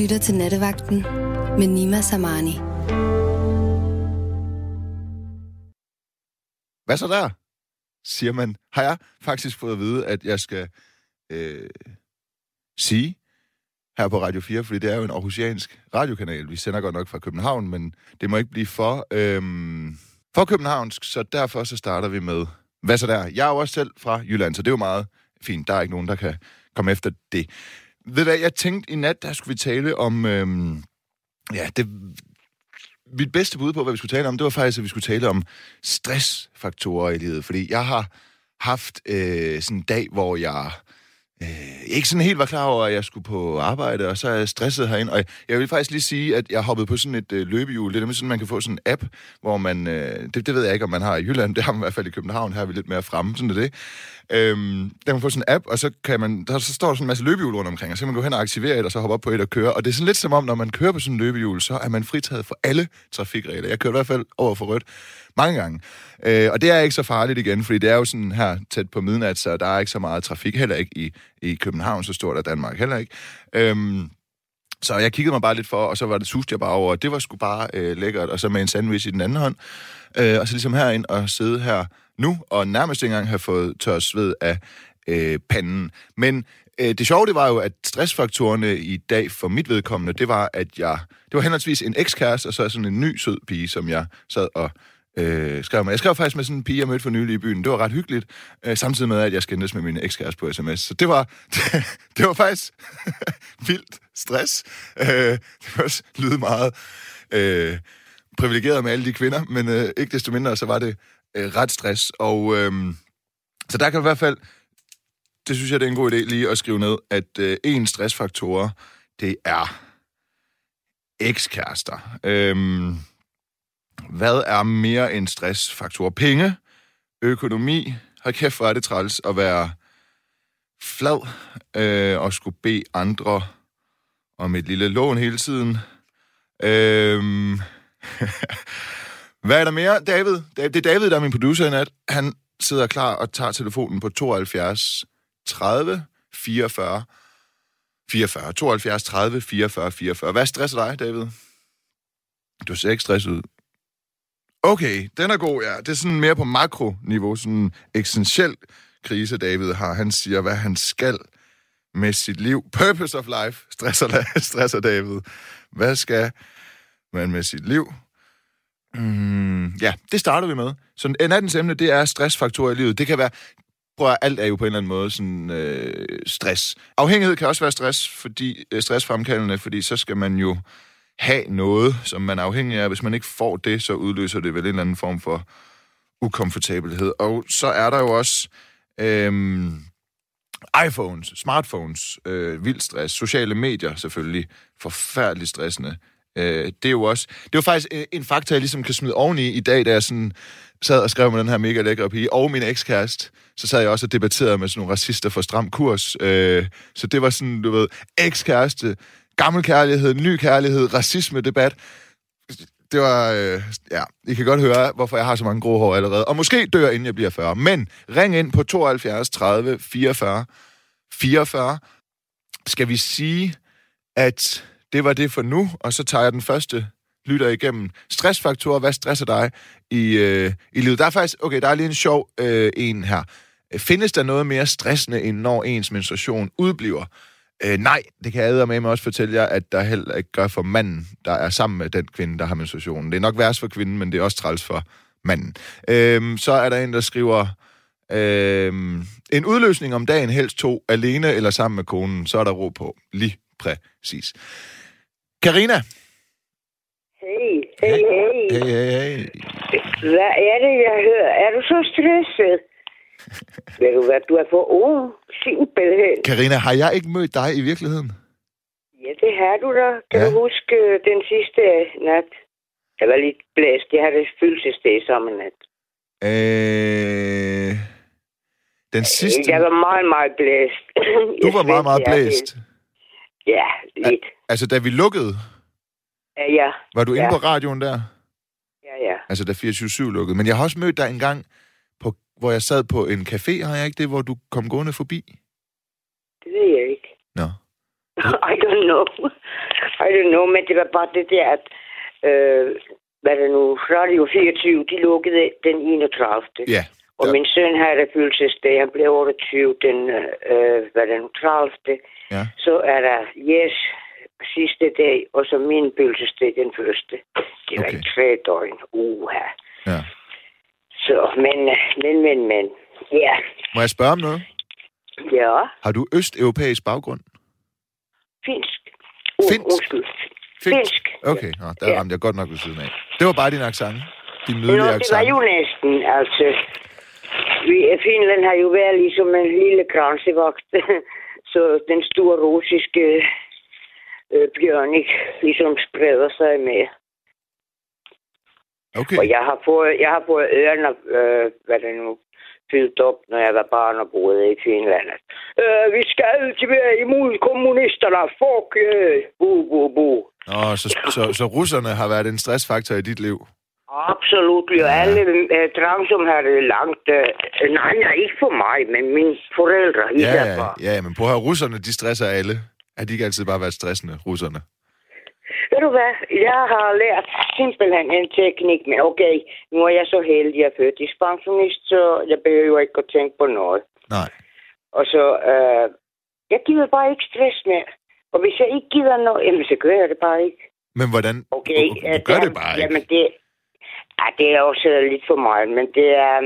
lytter til Nattevagten med Nima Samani. Hvad så der? Siger man. Har jeg faktisk fået at vide, at jeg skal øh, sige her på Radio 4, fordi det er jo en aarhusiansk radiokanal. Vi sender godt nok fra København, men det må ikke blive for, øh, for københavnsk, så derfor så starter vi med, hvad så der? Jeg er jo også selv fra Jylland, så det er jo meget fint. Der er ikke nogen, der kan komme efter det. Ved du hvad, jeg tænkte i nat, der skulle vi tale om... Øhm, ja, det, mit bedste bud på, hvad vi skulle tale om, det var faktisk, at vi skulle tale om stressfaktorer i livet. Fordi jeg har haft øh, sådan en dag, hvor jeg øh, ikke sådan helt var klar over, at jeg skulle på arbejde, og så er jeg stresset herinde. Og jeg vil faktisk lige sige, at jeg hoppede på sådan et øh, løbehjul. Det er nemlig sådan, man kan få sådan en app, hvor man... Øh, det, det ved jeg ikke, om man har i Jylland. Det har man i hvert fald i København. Her er vi lidt mere fremme, sådan er det. Øhm, der kan man få sådan en app, og så, kan man, der, så står der sådan en masse løbehjul rundt omkring, og så kan man gå hen og aktivere et, og så hoppe op på et og køre. Og det er sådan lidt som om, når man kører på sådan en løbehjul, så er man fritaget for alle trafikregler. Jeg kører i hvert fald over for rødt mange gange. Øh, og det er ikke så farligt igen, fordi det er jo sådan her tæt på midnat, så der er ikke så meget trafik, heller ikke i, i København, så stort er Danmark heller ikke. Øhm, så jeg kiggede mig bare lidt for, og så var det suste jeg bare over, og det var sgu bare øh, lækkert, og så med en sandwich i den anden hånd, øh, og så ligesom herind og sidde her nu, og nærmest ikke engang have fået tør sved af øh, panden. Men øh, det sjove, det var jo, at stressfaktorerne i dag for mit vedkommende, det var, at jeg, det var henholdsvis en ekskæreste, og så sådan en ny sød pige, som jeg sad og øh, skrev. Jeg skrev faktisk med sådan en pige, jeg mødte for nylig i byen. Det var ret hyggeligt, øh, samtidig med, at jeg skændes med min ekskæreste på sms. Så det var, det, det var faktisk vildt stress. Øh, det var også lyde meget øh, privilegeret med alle de kvinder, men øh, ikke desto mindre, så var det øh, ret stress. Og øh, så der kan i hvert fald, det synes jeg, det er en god idé lige at skrive ned, at øh, en stressfaktor, det er ekskærester. Øh, hvad er mere end stressfaktor? Penge, økonomi. Hold kæft, hvor er det træls at være flad øh, og skulle bede andre om et lille lån hele tiden. Øh, hvad er der mere? David, det er David, der er min producer i nat. Han sidder klar og tager telefonen på 72 30 44 44. 72 30 44 44. Hvad stresser dig, David? Du ser ikke stresset ud. Okay, den er god, ja. Det er sådan mere på makroniveau, sådan en eksistentiel krise, David har. Han siger, hvad han skal med sit liv. Purpose of life, stresser, stresser David. Hvad skal man med sit liv? Mm, ja, det starter vi med. Så en nattens emne, det er stressfaktorer i livet. Det kan være, prøv at alt er jo på en eller anden måde sådan øh, stress. Afhængighed kan også være stress, fordi, øh, stressfremkaldende, fordi så skal man jo have noget, som man er afhængig af. Hvis man ikke får det, så udløser det vel en eller anden form for ukomfortabelhed. Og så er der jo også øhm, iPhones, smartphones, øh, vild stress, sociale medier selvfølgelig, forfærdeligt stressende. Øh, det er jo også, det var faktisk en, en faktor, jeg ligesom kan smide oveni i dag, da jeg sådan sad og skrev med den her mega lækre pige, og min ekskæreste, så sad jeg også og debatterede med sådan nogle racister for stram kurs. Øh, så det var sådan, du ved, ekskæreste, gammel kærlighed, ny kærlighed, racisme-debat. Det var, øh, ja, I kan godt høre, hvorfor jeg har så mange grå hår allerede. Og måske dør, inden jeg bliver 40. Men ring ind på 72 30 44 44. Skal vi sige, at det var det for nu, og så tager jeg den første lytter igennem. Stressfaktorer, hvad stresser dig i, øh, i livet? Der er faktisk, okay, der er lige en sjov øh, en her. Findes der noget mere stressende, end når ens menstruation udbliver? Øh, nej, det kan jeg med mig også fortælle jer, at der heller ikke gør for manden, der er sammen med den kvinde, der har menstruationen. Det er nok værst for kvinden, men det er også træls for manden. Øh, så er der en, der skriver, øh, en udløsning om dagen, helst to, alene eller sammen med konen, så er der ro på. Lige præcis. Karina. Hey, hey, hey. Hey, hey, hey. Hvad er det, jeg hører? Er du så stresset? Ved du hvad, du er for ung, simpelthen. Karina, har jeg ikke mødt dig i virkeligheden? Ja, det har du da. Kan Ja. du huske øh, den sidste nat? Jeg var lidt blæst. Jeg havde fødselsdag samme nat. Øh, den sidste... Jeg var meget, meget blæst. Du var meget, meget blæst. Ja, lidt. Altså, da vi lukkede, Ja, ja. var du inde Ja. på radioen der? Ja, ja. Altså, da 24-7 lukkede. Men jeg har også mødt dig en gang, hvor jeg sad på en café, har jeg ikke det, hvor du kom gående forbi? Det ved jeg ikke. Nå. I don't know. I don't know, men det var bare det der, at øh, hvad er det nu, Radio 24, de lukkede den 31. Ja. Og Ja. min søn havde fødselsdag, han blev 28 den, øh, hvad er nu, 30. Ja. Så er der yes sidste dag, og så min fødselsdag den første. Det var Okay. okay. tre døgn. Uha. Så, men, øh, men, men, men. Ja, Må jeg spørge om noget? ja. Har du østeuropæisk baggrund? Finsk. Uh, Finsk? Undskyld. Finsk. Okay, Nå, der Ja. ramte jeg godt nok ved siden af. Det var bare din accent. Din Nå, nydelige det var accent. jo næsten, altså. Vi, Finland har jo været ligesom en lille grænsevagt, så den store russiske øh, bjørn ikke ligesom spreder sig med. Okay. Og jeg har fået, jeg har fået ørerne, øh, hvad det nu, fyldt op, når jeg var barn og boede i Finland. Øh, vi skal tilbage imod kommunisterne. Fuck, øh, bu, bu, bu. Nå, så, så, så russerne har været en stressfaktor i dit liv? Absolut, jo. Alle øh, dreng, som har det langt... Øh, nej, nej, ikke for mig, men mine forældre. I Ja, ja, ja, men at høre, russerne, de stresser alle. Har de ikke altid bare været stressende, russerne? Ved du hvad? Jeg har lært simpelthen en teknik, men okay, nu er jeg så heldig, at jeg er førtidspensionist, så jeg behøver ikke at tænke på noget. Nej. Og så, øh, jeg gider bare ikke stress mere. Og hvis jeg ikke gider noget, jamen så gør jeg det bare ikke. Men hvordan? Okay, Du, du gør jamen- det bare ikke. Jamen det, ja, det er også lidt for meget, men det er...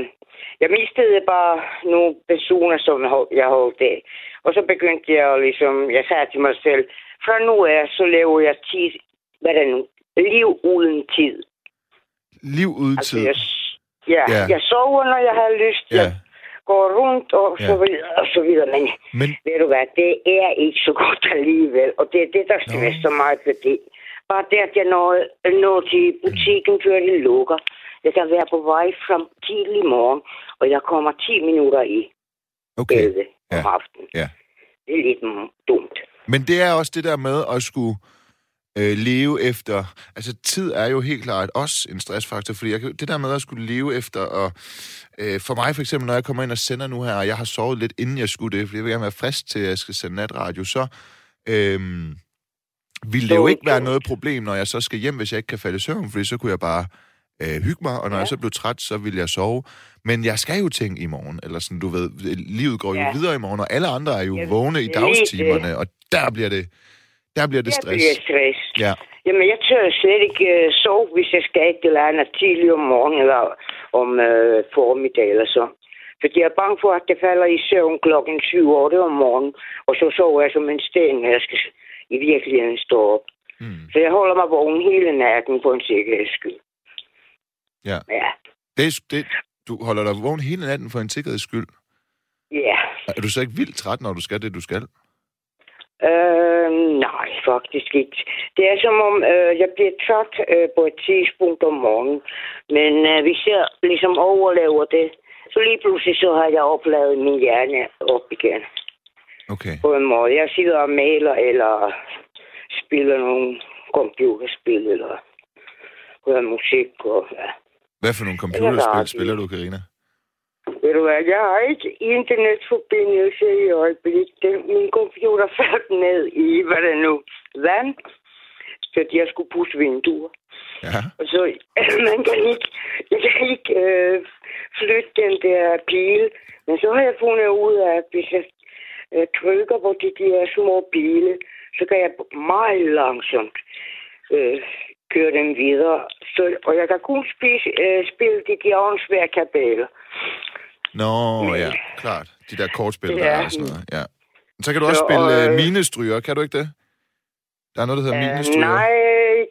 Jeg mistede bare nogle personer, som jeg hol- jeg holdt af. Og så begyndte jeg ligesom... Jeg sagde til mig selv, fra nu af, så lever jeg tid... Hvad er det nu? Liv uden tid. Liv uden Altså, tid. jeg, ja, Ja. jeg sover, når jeg har lyst. Ja. Jeg går rundt og Ja. så videre og så videre. Men Men ved du hvad, det er ikke så godt alligevel. Og det er det, der stresser mig, fordi bare det, at jeg når, når til butikken, før det lukker. Jeg kan være på vej fra tidlig morgen, og jeg kommer 10 minutter i okay. 11 Ja. om aftenen. Ja. Det er lidt dumt. Men det er også det der med at skulle øh, leve efter... Altså, tid er jo helt klart også en stressfaktor, fordi jeg, kan- det der med at skulle leve efter... Og, øh, for mig for eksempel, når jeg kommer ind og sender nu her, og jeg har sovet lidt inden jeg skulle det, fordi jeg vil gerne være frisk til, at jeg skal sende natradio, så... Øh, ville det jo ikke være noget problem, når jeg så skal hjem, hvis jeg ikke kan falde i søvn, fordi så kunne jeg bare øh, hygge mig, og når ja. Jeg så blev træt, så ville jeg sove. Men jeg skal jo tænke i morgen, eller sådan, du ved, livet går jo Ja. videre i morgen, og alle andre er jo Ja, vågne i er dagstimerne, og der bliver det, der bliver det Jeg stress. bliver stress. Ja, Jamen, jeg tør slet ikke uh, sove, hvis jeg skal et eller andet tidligt om morgenen eller om uh, formiddag eller så. Fordi jeg er bange for, at det falder i søvn klokken 7 8 om morgenen, og så sover jeg som en sten, når jeg skal i virkeligheden stå op. mm. Så jeg holder mig vågen hele natten på en sikkerheds skyld. ja. Ja. Det, det, du holder dig vågen hele natten for en sikkerheds skyld. Ja. Er du så ikke vildt træt, når du skal det, du skal? Øh, nej, faktisk ikke. Det er som om, øh, jeg bliver træt øh, på et tidspunkt om morgenen. Men øh, hvis jeg ligesom overlever det, så lige pludselig så har jeg opladet min hjerne op igen. Okay. På en måde. Jeg sidder og maler eller spiller nogle computerspil eller hører musik. Og, ja. Hvad for nogle computerspil spiller du, Karina? Ved du hvad, jeg har ikke internetforbindelse i øjeblikket. Min computer faldt ned i, hvad det nu, vand. Så jeg skulle pusse vinduer. Ja. Og så, man kan ikke, jeg kan ikke øh, flytte den der pile. Men så har jeg fundet ud af, at hvis jeg øh, trykker på de der små pile, så kan jeg meget langsomt øh, køre dem videre. Så, og jeg kan kun spise, øh, spille de der åndsvære kabeler. Nå, ja, klart. De der kortspil, der Ja. er og sådan noget. Ja. Så kan du også Så, spille øh, øh, minestryger, kan du ikke det? Der er noget, der hedder Øh, minestryger. nej,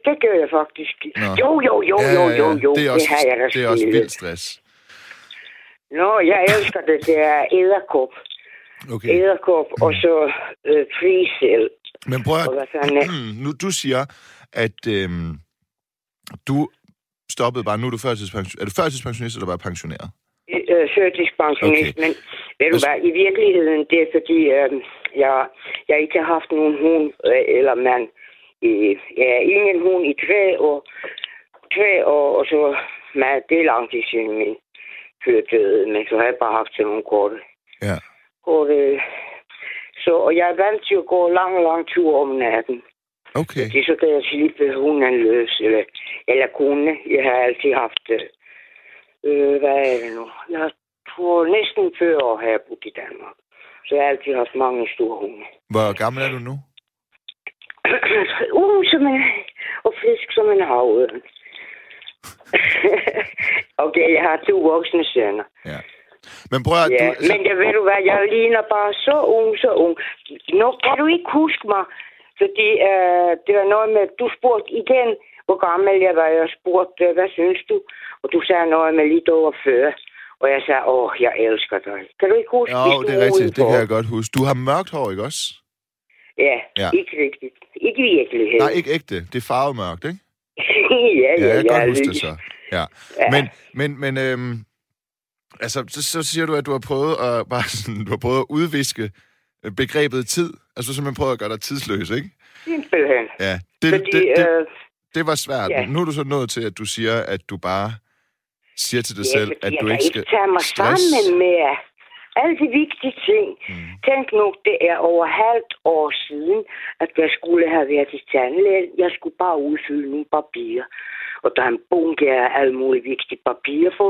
det gør jeg faktisk ikke. Nå. Jo, jo, jo, jo, jo, jo. Det er også, det har jeg da det er også vildt stress. Nå, jeg elsker det. Det er æderkop. Okay. Æderkop og så øh, frisel. Men prøv at... nu, du siger, at øhm, du stoppede bare, nu er du førtidspensionist. Er du førtidspensionist, eller bare pensioneret? Øh, førtidspensionist, Okay. men ved du Altså- hvad, i virkeligheden, det er fordi, øh, jeg, jeg ikke har haft nogen hund øh, eller mand. Jeg er ingen hund i tre år, tre år, og så med, det er lang tid siden min før døde, men så har jeg bare haft sådan nogle korte. Ja. korte så, og jeg er vant til at gå lang, lang tur om natten. Okay. Det så kan jeg slippe hunden løs, eller, eller kunne. Jeg har altid haft, øh, øh, hvad er det nu? Jeg tror næsten 40 år har jeg boet i Danmark. Så jeg har altid haft mange store hunde. Hvor gammel er du nu? uh, som en, og frisk som en havørn. okay, jeg har to voksne sønner. Ja. Men prøv at... Ja, Du, men jeg ved du hvad, jeg ligner bare så ung, så ung. Nu kan du ikke huske mig, fordi øh, det var noget med, du spurgte igen, hvor gammel jeg var. Jeg spurgte, hvad synes du? Og du sagde noget med lidt over 40. Og jeg sagde, åh, jeg elsker dig. Kan du ikke huske, jo, hvis det er rigtigt. Det kan jeg godt huske. Du har mørkt hår, ikke også? Ja, Ja. ikke rigtigt. Ikke i virkeligheden. Nej, ikke ægte. Det er farvemørkt, ikke? ja, Ja, ja, jeg kan godt ja, huske det så. Ja. Men, men, men øhm, altså, så, så siger du, at du har prøvet at, bare sådan, du har prøvet at udviske begrebet tid. Altså, har simpelthen prøvet at gøre dig tidsløs, ikke? Simpelthen. Ja. Det, Fordi, det, det, øh, det var svært. ja. Nu er du så nået til, at du siger, at du bare siger til dig ja, selv, at du ikke skal ikke tage mig stress. sammen med alle de vigtige ting. Mm. Tænk nu, det er over halvt år siden, at jeg skulle have været i tandlæge. Jeg skulle bare udfylde nogle papirer. Og der er en bunke af alle mulige vigtige papirer på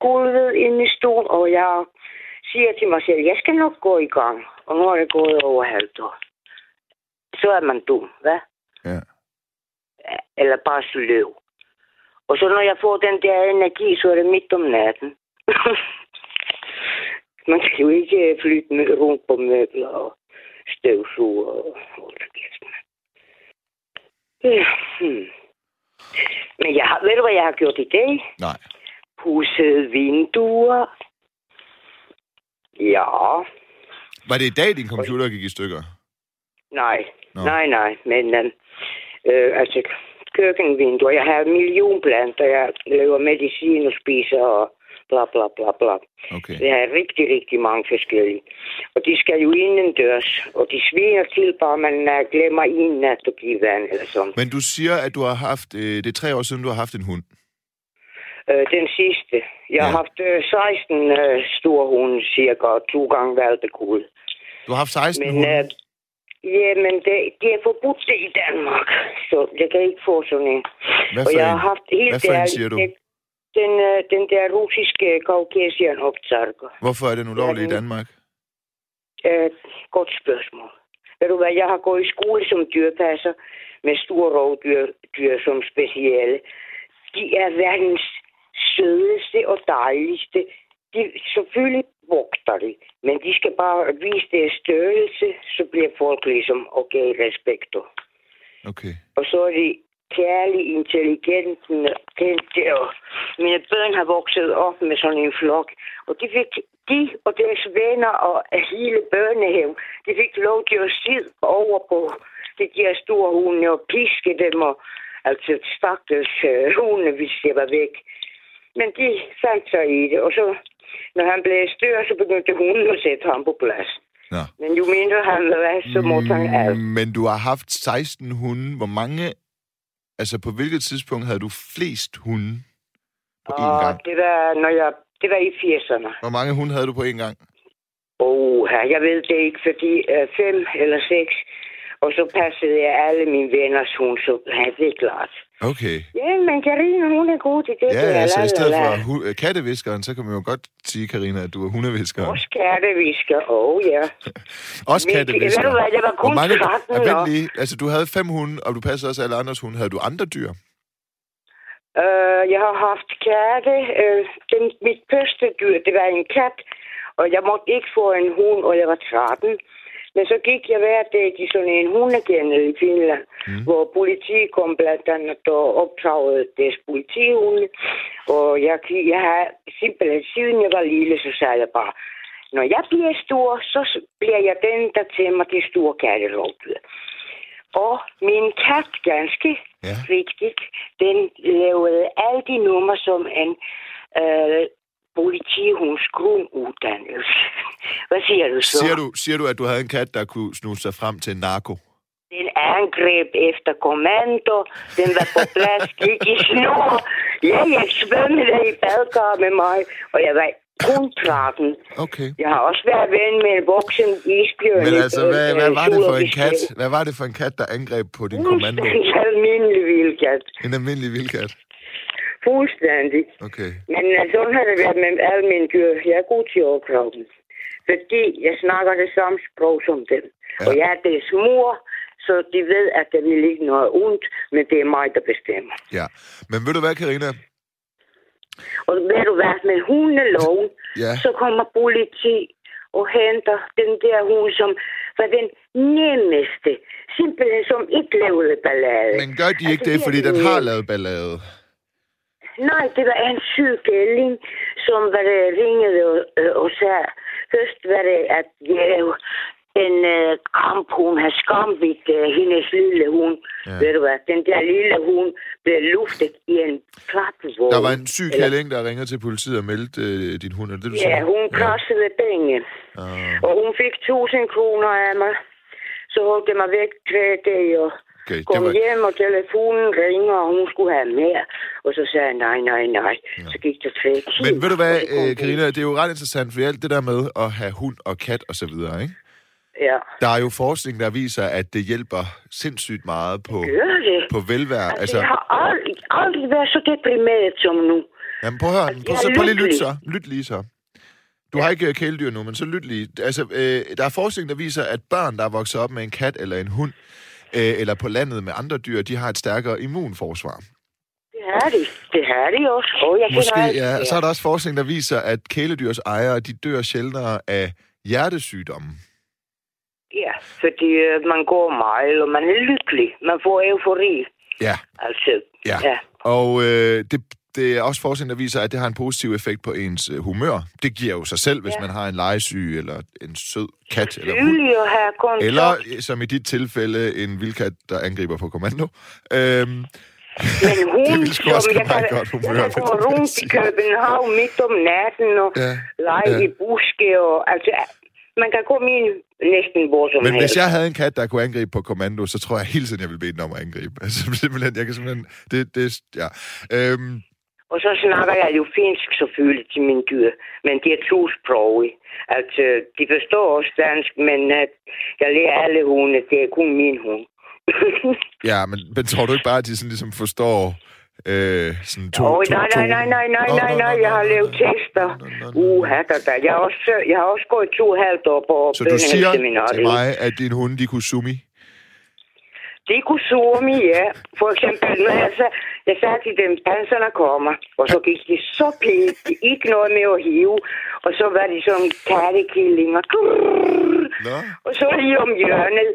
gulvet inde i stolen, og jeg siger til mig selv, jeg skal nok gå i gang. Og nu er det gået over halvt år. Så er man dum, hvad? Ja. Eller bare sløv. Og så når jeg får den der energi, så er det midt om natten. Man skal jo ikke flytte med rundt på møbler og støvsuger og hold kæft. Ja, hmm. Men jeg har, ved du, hvad jeg har gjort i dag? Nej. Pudset vinduer. Ja, Var det i dag, din computer gik i stykker? nej, Nå. nej, nej. Men øh, øh, altså, køkkenvinduer. Jeg har en million planter. Jeg laver medicin og spiser og bla bla bla bla. Okay. Jeg har rigtig, rigtig mange forskellige. Og de skal jo indendørs, og de sviner til, bare man uh, glemmer en nat at give vand eller sådan. Men du siger, at du har haft... Øh, det er tre år siden, du har haft en hund. Øh, den sidste. Jeg har Ja. haft øh, 16 øh, store hunde, cirka, og to gange valgtekul. Du har haft 16 Men, hunde. øh, ja, men det, det er forbudt det i Danmark, så jeg kan ikke få sådan en. Hvad og for jeg en? har haft helt Hvad for en ærligt- siger du? det- Den, øh, den der russiske kaukasian optarker. Hvorfor er den ulovlig i Ja, Danmark? Øh, godt spørgsmål. Ved du hvad, jeg har gået i skole som dyrpasser med store rovdyr dyr som speciale. De er verdens sødeste og dejligste. De, selvfølgelig vogter men de skal bare vise deres størrelse, så bliver folk ligesom okay, respekto. Okay. Og så er de kærlige, intelligente, og mine børn har vokset op med sådan en flok. Og de fik, de og deres venner og hele børnehaven, de fik lov til at sidde over på de der store hunde og piske dem, og altså stakkels øh, hunde, hvis de var væk. Men de fandt sig i det, og så, når han blev større, så begyndte hunden at sætte ham på plads. Nå. Men jo mindre han var, så måtte han alt. Mm, Men du har haft 16 hunde. Hvor mange... Altså, på hvilket tidspunkt havde du flest hunde på én gang? det var, når jeg, det var i 80'erne. Hvor mange hunde havde du på én gang? Oh, jeg ved det ikke, fordi øh, fem eller seks, og så passede jeg alle mine venners hund, så ja, det er klart. Okay. Ja, men Karina, hun er god til det. Ja, der, altså la, i stedet la. for hu- katteviskeren, så kan man jo godt sige, Karina, at du er hundeviskeren. Også kattevisker, oh, ja. Også kattevisker. ved du hvad, jeg var kun Hvor mange, 13 Ja, vent lige. Altså, du havde fem hunde, og du passede også alle andres hunde. Havde du andre dyr? Uh, jeg har haft katte. Uh, den, mit første dyr, det var en kat, og jeg måtte ikke få en hund, og jeg var 13. Men så gik jeg hver dag til sådan en hundekendel i Finland, mm. hvor politiet kom blandt andet og optagede deres politihunde. Og jeg, jeg har simpelthen, siden jeg var lille, så sagde jeg bare, når jeg bliver stor, så bliver jeg den, der tæmmer de store katterovdyr. Og min kat, ganske Ja. rigtigt, den lavede alle de numre som en øh, politihunds grunduddannelse. Hvad siger du så? Siger du, siger du, at du havde en kat, der kunne snuse sig frem til narko? Den angreb efter kommando. Den var på plads, gik i snor. Ja, jeg svømmede i badkar med mig. Og jeg var kun 13. Okay. Jeg har også været ven med en voksen isbjørn. Men altså, hvad, øh, hvad var det for en kat? Hvad var det for en kat, der angreb på din kommando? Fuldstændig almindelig vildkat. En almindelig vildkat. Fuldstændig. Okay. Men øh, sådan har det været med alle mine dyr. Jeg er god til dem. Fordi jeg snakker det samme sprog som dem. Ja. Og jeg er deres mor, så de ved, at der vil ikke noget ondt, men det er mig, der bestemmer. Ja. Men ved du hvad, Karina? Og ved du hvad, med hundeloven, Ja. så kommer politi og henter den der hund, som var den nemmeste. Simpelthen som ikke lavede ballade. Men gør de ikke Altså, det, fordi den har lavet ballade? Nej, det var en syg kælling, som var det ringede og, øh, og sagde, først var det, at ja, en øh, kamp, hun havde skamvidt øh, hendes lille hund. Ja. Ja. Ved du hvad, den der lille hund blev luftet i en klappevogn. Der var en syg kælling, der ringede til politiet og meldte øh, din hund. Er det, du Ja, siger? hun krassede penge. Ah, Og hun fik 1000 kroner af mig. Så holdt jeg mig væk tre dage og okay, det kom var... hjem, og telefonen ringer, og hun skulle have mere. Og så sagde jeg, nej, nej, nej. Så gik tre timer. Men ved du hvad, det øh. Karina, det er jo ret interessant, for alt det der med at have hund og kat og så videre, ikke? Ja, Der er jo forskning, der viser, at det hjælper sindssygt meget på, det. på velvære. Altså, Altså, jeg har aldrig, aldrig været så deprimeret som nu. jamen prøv at høre, altså, prøv, så prøv lige lykkelig. så. Lyt lige så. Du har ikke øh, kæledyr nu, men så lyt lige. Altså, øh, der er forskning, der viser, at børn, der er vokset op med en kat eller en hund, øh, eller på landet med andre dyr, de har et stærkere immunforsvar. Det har de. Det har de også. Og jeg Måske, ja. Og så er der også forskning, der viser, at kæledyrs ejere, de dør sjældnere af hjertesygdomme. Ja, fordi øh, man går meget, og man er lykkelig. Man får eufori. Ja, Altså, ja. ja. Og øh, det, det er også forskning, der viser, at det har en positiv effekt på ens øh, humør. Det giver jo sig selv, hvis Ja. man har en legesyg, eller en sød kat, eller hund. Eller, øh, som i dit tilfælde, en vildkat, der angriber på kommando. Øhm, Men hun, det ville sgu også give mig godt humør, jeg vil kan jeg gå rundt i. København midt om natten og Ja, lege ja. i buske. Og, altså, man kan komme ind næsten hvor som men hvis helst. jeg havde en kat, der kunne angribe på kommando, så tror jeg hele tiden, jeg ville bede den om at angribe. Altså simpelthen, jeg kan simpelthen... Det, det, ja. Øhm, Og så snakker jeg jo finsk selvfølgelig til mine dyr, men de er tosprogige. Altså, de forstår også dansk, men uh, jeg lærer alle hunde, det er kun min hund. ja, men, men tror du ikke bare, at de sådan ligesom forstår... Øh, sådan to, to, nej, nej, nej, nej, nej, nej, nej, jeg har lavet nå, tekster. nå, nå, nå, nå. Uh, hatter da. Jeg har også, jeg har også gået to og halvt år på Så du siger til mig, at din hunde, de kunne sumi? Det kunne surme, ja. For eksempel, når jeg, sag, jeg sagde til dem, panserne kommer, og så gik de så pænt, ikke noget med at hive, og så var de sådan kattekillinger. Og så lige om hjørnet,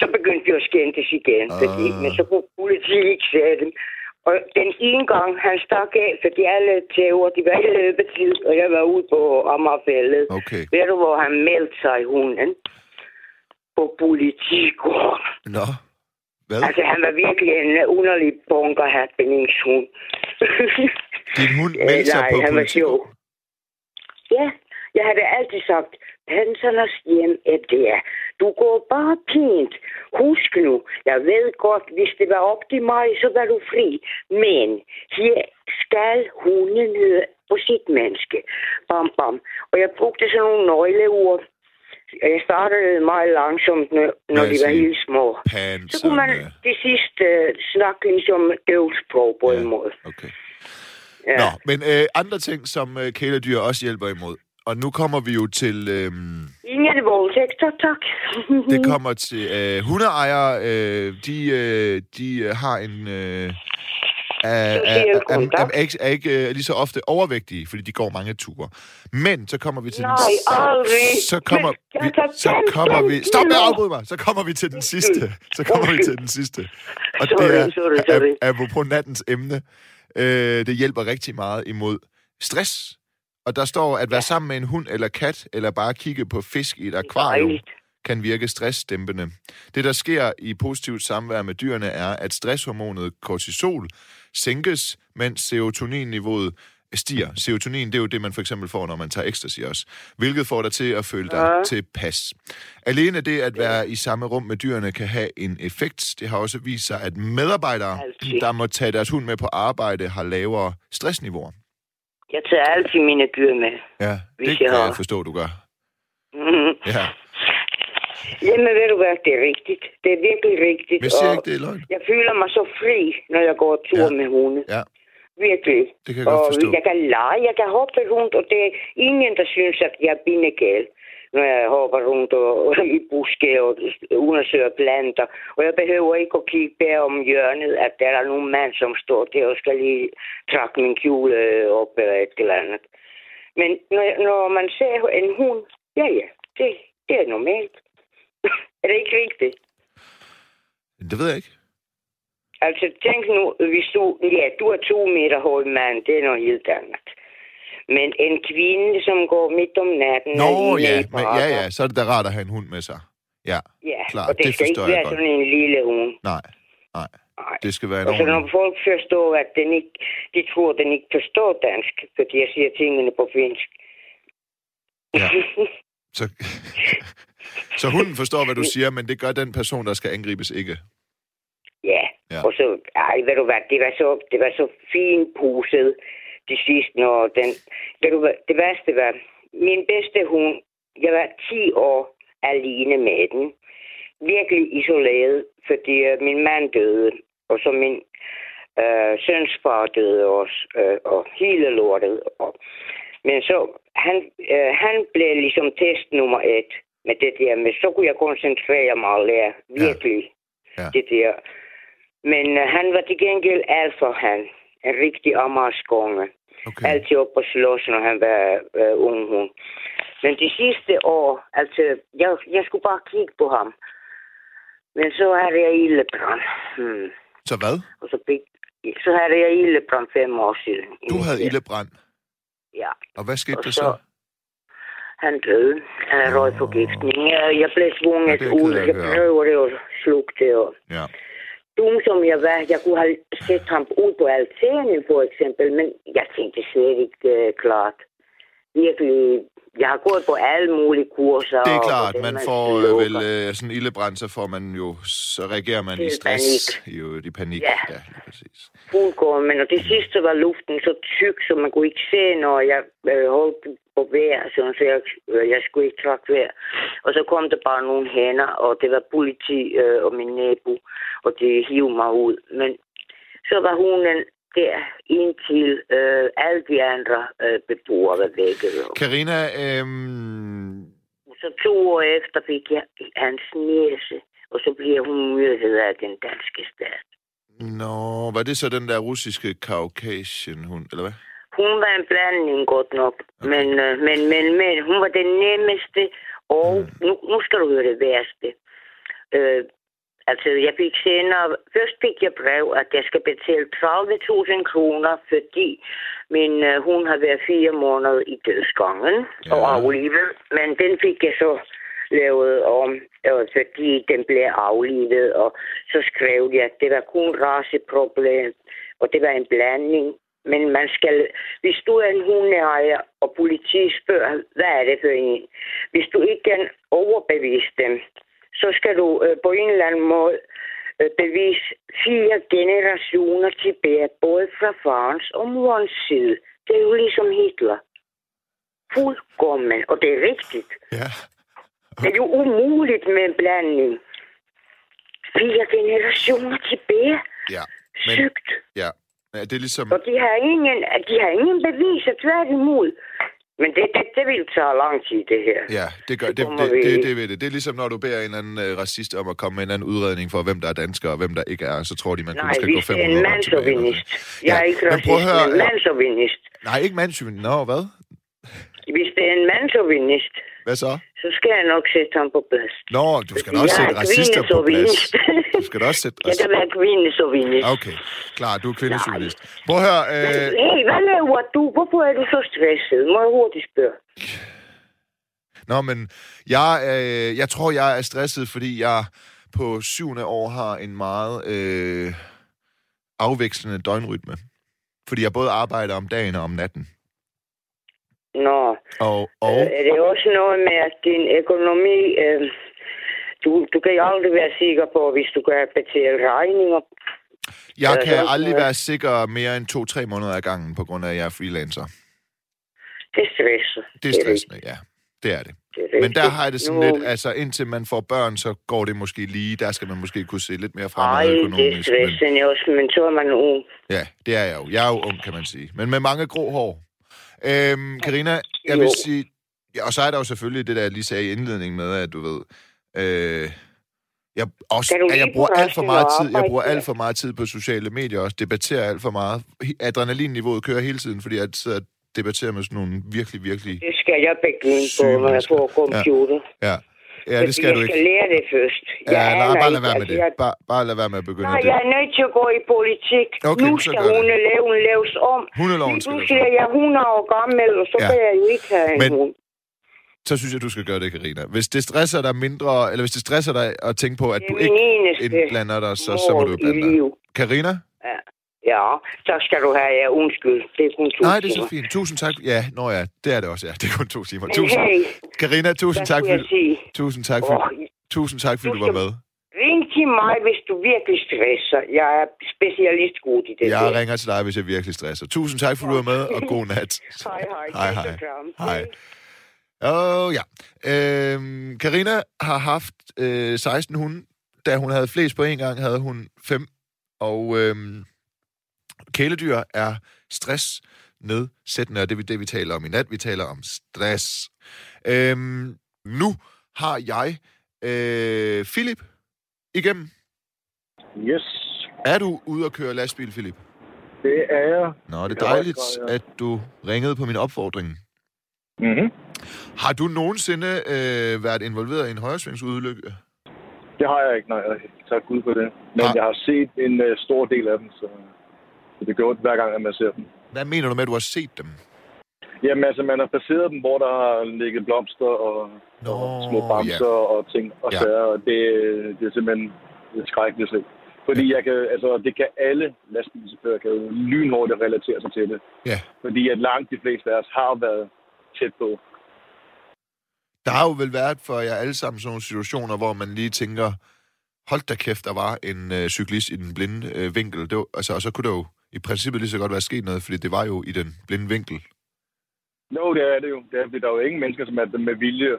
så begyndte vi at skændes igen, Ah. fordi, men så kunne politiet ikke se dem. Og den ene gang, han stak af, fordi alle tæver, de var i løbetid, og jeg var ude på Amagerfældet. Okay. Ved du, hvor han meldte sig, hunden? På politigården. Nå? Hvad? Altså, han var virkelig en underlig bunkerhatbindingshund. Din hund meldte sig på han var sjov. politigården? Ja, jeg havde altid sagt, Pansernes hjem er der. Du går bare pænt. Husk nu, jeg ved godt, hvis det var op til mig, så var du fri. Men her skal hunden høre på sit menneske. Bam, bam. Og jeg brugte sådan nogle nøgleord. Jeg startede meget langsomt, når, de var helt små. Så kunne man det sidste uh, snakke ligesom døvsprog på en måde. Okay. Ja. Nå, men øh, andre ting, som øh, kæledyr også hjælper imod. Og nu kommer vi jo til... Øh, Ingen voldtægter, tak. det kommer til øh, hundeejere. Øh, de, øh, de øh, har en... Øh, er, er, er, er, er, ikke, er ikke øh, lige så ofte overvægtige, fordi de går mange ture. Men så kommer vi til den Nej, aldrig. så kommer vi, så kommer vi, stop med at afbryde mig, så kommer vi til den sidste, så kommer vi til den sidste. Og det er, sorry, sorry. ap- apropos nattens emne, øh, det hjælper rigtig meget imod stress. Og der står, at være sammen med en hund eller kat, eller bare kigge på fisk i et akvarium, kan virke stressdæmpende. Det, der sker i positivt samvær med dyrene, er, at stresshormonet kortisol sænkes, mens serotoninniveauet stiger. Serotonin, det er jo det, man for eksempel får, når man tager ecstasy også. Hvilket får dig til at føle dig Ja. tilpas. Alene det at være i samme rum med dyrene kan have en effekt. Det har også vist sig, at medarbejdere, Altid. der må tage deres hund med på arbejde, har lavere stressniveauer. Jeg tager altid mine dyr med. Ja, det jeg kan har. jeg forstå, du gør. Mhm. Ja. Jamen, ved du hvad, det er rigtigt. Det er virkelig rigtigt. Men jeg ikke, det er løgn. Jeg føler mig så fri, når jeg går tur Ja. med hunde. Ja, Virkelig. det kan jeg godt og forstå. jeg kan lege, jeg kan hoppe rundt, og det er ingen, der synes, at jeg er bindegal, når jeg hopper rundt og, og i buske og undersøger planter. Og jeg behøver ikke at kigge bag om hjørnet, at der er nogen mand, som står der og skal lige trække min kjole op eller et eller andet. Men når, når man ser en hund, ja ja, det, det er normalt. er det ikke rigtigt? Det ved jeg ikke. Altså, tænk nu, hvis du, ja, du er to meter høj mand, det er noget helt andet. Men en kvinde, som går midt om natten... Nå, ja, men, ja, ja, så er det da rart at have en hund med sig. Ja, ja. klart, og det, det skal ikke være godt. sådan en lille hund. nej, nej. Nej. Det skal være en Og så når folk forstår, at den ikke, de tror, at den ikke forstår dansk, fordi jeg siger tingene på finsk. Ja. Så, så hunden forstår, hvad du siger, men det gør den person, der skal angribes ikke. Ja, Ja. og så, ej, ved du hvad, det var så, det var så fint puset det sidste, når den, ved du hvad, det værste var, min bedste hund, jeg var 10 år alene med den, virkelig isoleret, fordi øh, min mand døde, og så min øh, søns far døde også, øh, og hele lortet. Og, men så, han, øh, han blev ligesom test nummer et med det der, men så kunne jeg koncentrere mig og lære virkelig Ja. det der. Men øh, han var til gengæld alt for han. En rigtig amagerskonge. Okay. Altid op og slås, når han var øh, ung hund. Men de sidste år, altså, jeg, jeg skulle bare kigge på ham. Men så havde jeg ildebrand. Hmm. Så hvad? Og så, fik, så havde jeg ildebrand fem år siden. Du havde ildebrand. Ja. Og hvad skete Og der så- så? Han døde af røgforgiftning. Jeg, jeg blev Ja, tvunget det jeg ud. Jeg prøvede at slukke det. Og Ja. dum som jeg var, jeg kunne have set ham ud på altanen for eksempel, men jeg tænkte slet ikke uh, klart. Virkelig, jeg har gået på alle mulige kurser. Det er og klart, hvordan man får øh, slukker. vel øh, sådan ildebrand, så får man jo, så reagerer man i Helt stress, panik. i, jo, i panik. Ja. ja lige præcis. Fuldkommen, og det sidste var luften så tyk, så man kunne ikke se, når jeg øh, holdt på vejr, sådan, så jeg, øh, jeg skulle ikke trække vejr. Og så kom der bare nogle hænder, og det var politi øh, og min nabo, og de hivede mig ud. Men så var hunden der indtil øh, alle de andre øh, beboere var væk. Karina, øhm, Så to år efter fik jeg hans næse, og så bliver hun myrdet af den danske stat. nå, var det så den der russiske Caucasian hund, eller hvad? Hun var en blanding godt nok, men, øh, men, men, men hun var den nemmeste, og mm. nu, nu skal du høre det værste. Øh, altså, jeg fik senere, først fik jeg brev, at jeg skal betale 30.000 kroner, fordi min øh, hun har været fire måneder i dødsgangen Ja. og aflivet, men den fik jeg så lavet om, øh, fordi den blev aflivet, og så skrev de, at det var kun raceproblem, og det var en blanding. Men man skal, hvis du er en hundeejer, og politiet spørger, hvad er det for en? Hvis du ikke kan overbevise dem, så skal du øh, på en eller anden måde øh, bevise fire generationer tilbage, både fra farens og morens side. Det er jo ligesom Hitler. Fuldkommen, og det er rigtigt. Ja. Det er jo umuligt med en blanding. Fire generationer tilbage. Ja, men, Sygt. ja. Ja det er ligesom... Og de har ingen, de har ingen beviser tværtimod. Men det, det, det vil tage lang tid, det her. Ja, det gør det, det, vi det, ikke. det, ved det. Det er ligesom, når du beder en eller anden øh, racist om at komme med en eller anden udredning for, hvem der er dansker og hvem der ikke er, så tror de, man kun Nej, skal gå hvis det er 500 en år tilbage. mandsauvinist. sådan. Jeg er Ja, ikke men racist, at høre, men ja. mandsauvinist. Nej, ikke mandsjuvenist. Nå, hvad? Hvis det er en mandsauvinist, Hvad så? så skal jeg nok sætte ham på plads. Nå, du skal da også sætte er racister på plads. Du skal da også sætte... Jeg kan være kvindesauvinist. Okay, klar, du er kvindesjuvenist. Prøv at høre, øh, Hey, hvad laver du? Hvorfor er du så stresset? Må jeg hurtigt spørge? Nå, men jeg, øh, jeg tror, jeg er stresset, fordi jeg på syvende år har en meget øh, afvekslende døgnrytme. Fordi jeg både arbejder om dagen og om natten. Nå, Og, og øh, er det også noget med, at din økonomi... Øh, du, du kan jo aldrig være sikker på, hvis du kan betale regninger. jeg øh, kan aldrig være sikker mere end to-tre måneder ad gangen, på grund af, at jeg er freelancer. Det er stresset. Det er stressende, ja. Det er det. Det er Men der har jeg det sådan Nu- lidt, altså indtil man får børn, så går det måske lige. Der skal man måske kunne se lidt mere fremad Ej, det er økonomisk. Men, stressende også, men så er man ung. ja, det er jeg jo. Jeg er jo ung, kan man sige. Men med mange grå hår. Øhm, Karina, jeg vil sige... Ja, og så er der jo selvfølgelig det, der jeg lige sagde i indledningen med, at du ved... Øh, jeg, også, at jeg bruger alt for meget tid, jeg bruger alt for meget tid på sociale medier også, debatterer alt for meget. Adrenalinniveauet kører hele tiden, fordi jeg sidder og debatterer med sådan nogle virkelig, virkelig... Det skal jeg begynde på, når jeg får computer. Ja, ja det skal jeg du skal ikke. lære det først. Ja, Jeg nej, aner bare lad være med altså, det. jeg- Bare, bare lad være med at begynde Nej, det. jeg er nødt til at gå i politik. Okay, nu skal gør det. hun lave, hun laves om. Hundeloven skal laves er jeg 100 år gammel, og så Ja. ja. kan jeg jo ikke have en Men- hund. Så synes jeg, du skal gøre det, Karina. Hvis det stresser dig mindre, eller hvis det stresser dig at tænke på, at du ikke indblander dig, så, så må du blande dig. Karina? Ja, så skal du have, ja, undskyld. Det er kun to Nej, det er så fint. Tusind tak. Ja, nå ja, det er det også, ja. Det er kun to timer. Tusind. hey, Karina, tusind tak, sige? tusind tak, for, Åh, tusind tak, fordi du du var med. ring til mig, hvis du virkelig stresser. Jeg er specialist god i det Jeg der. ringer til dig, hvis jeg virkelig stresser. Tusind tak, fordi du var med, og god nat. Hej, hej. Hej, hej. Åh, oh, ja. Øhm, Karina har haft øh, 16 hunde. Da hun havde flest på en gang, havde hun 5. Og øhm, kæledyr er stress nedsættende, og det er det, vi taler om i nat. Vi taler om stress. Øhm, nu har jeg øh, Philip igennem. Yes, Er du ude at køre lastbil, Philip? det er jeg. Nå, det er dejligt, ja. at du ringede på min opfordring. Mm-hmm. Har du nogensinde øh, været involveret i en højresvingsulykke? Det har jeg ikke, nej. Tak Gud for det. Men Har- jeg har set en uh, stor del af dem, så så det gør ondt hver gang, at man ser dem. Hvad mener du med, at du har set dem? Jamen altså, man har passeret dem, hvor der har ligget blomster og, Nå, og små bamser og ting og Ja. sager. Og det, det er simpelthen det skrækkeligt slet. Fordi jeg kan, altså, det kan alle lastbilchauffører kan jo lynhurtigt relatere sig til det. Ja. Fordi at langt de fleste af os har været tæt på. Der har jo vel været for jer alle sammen sådan nogle situationer, hvor man lige tænker, hold da kæft, der var en øh, cyklist i den blinde øh, vinkel. Det var, altså, og så kunne der jo i princippet lige så godt være sket noget, fordi det var jo i den blinde vinkel. Jo, det er det jo. Det er, der er jo ingen mennesker, som er med vilje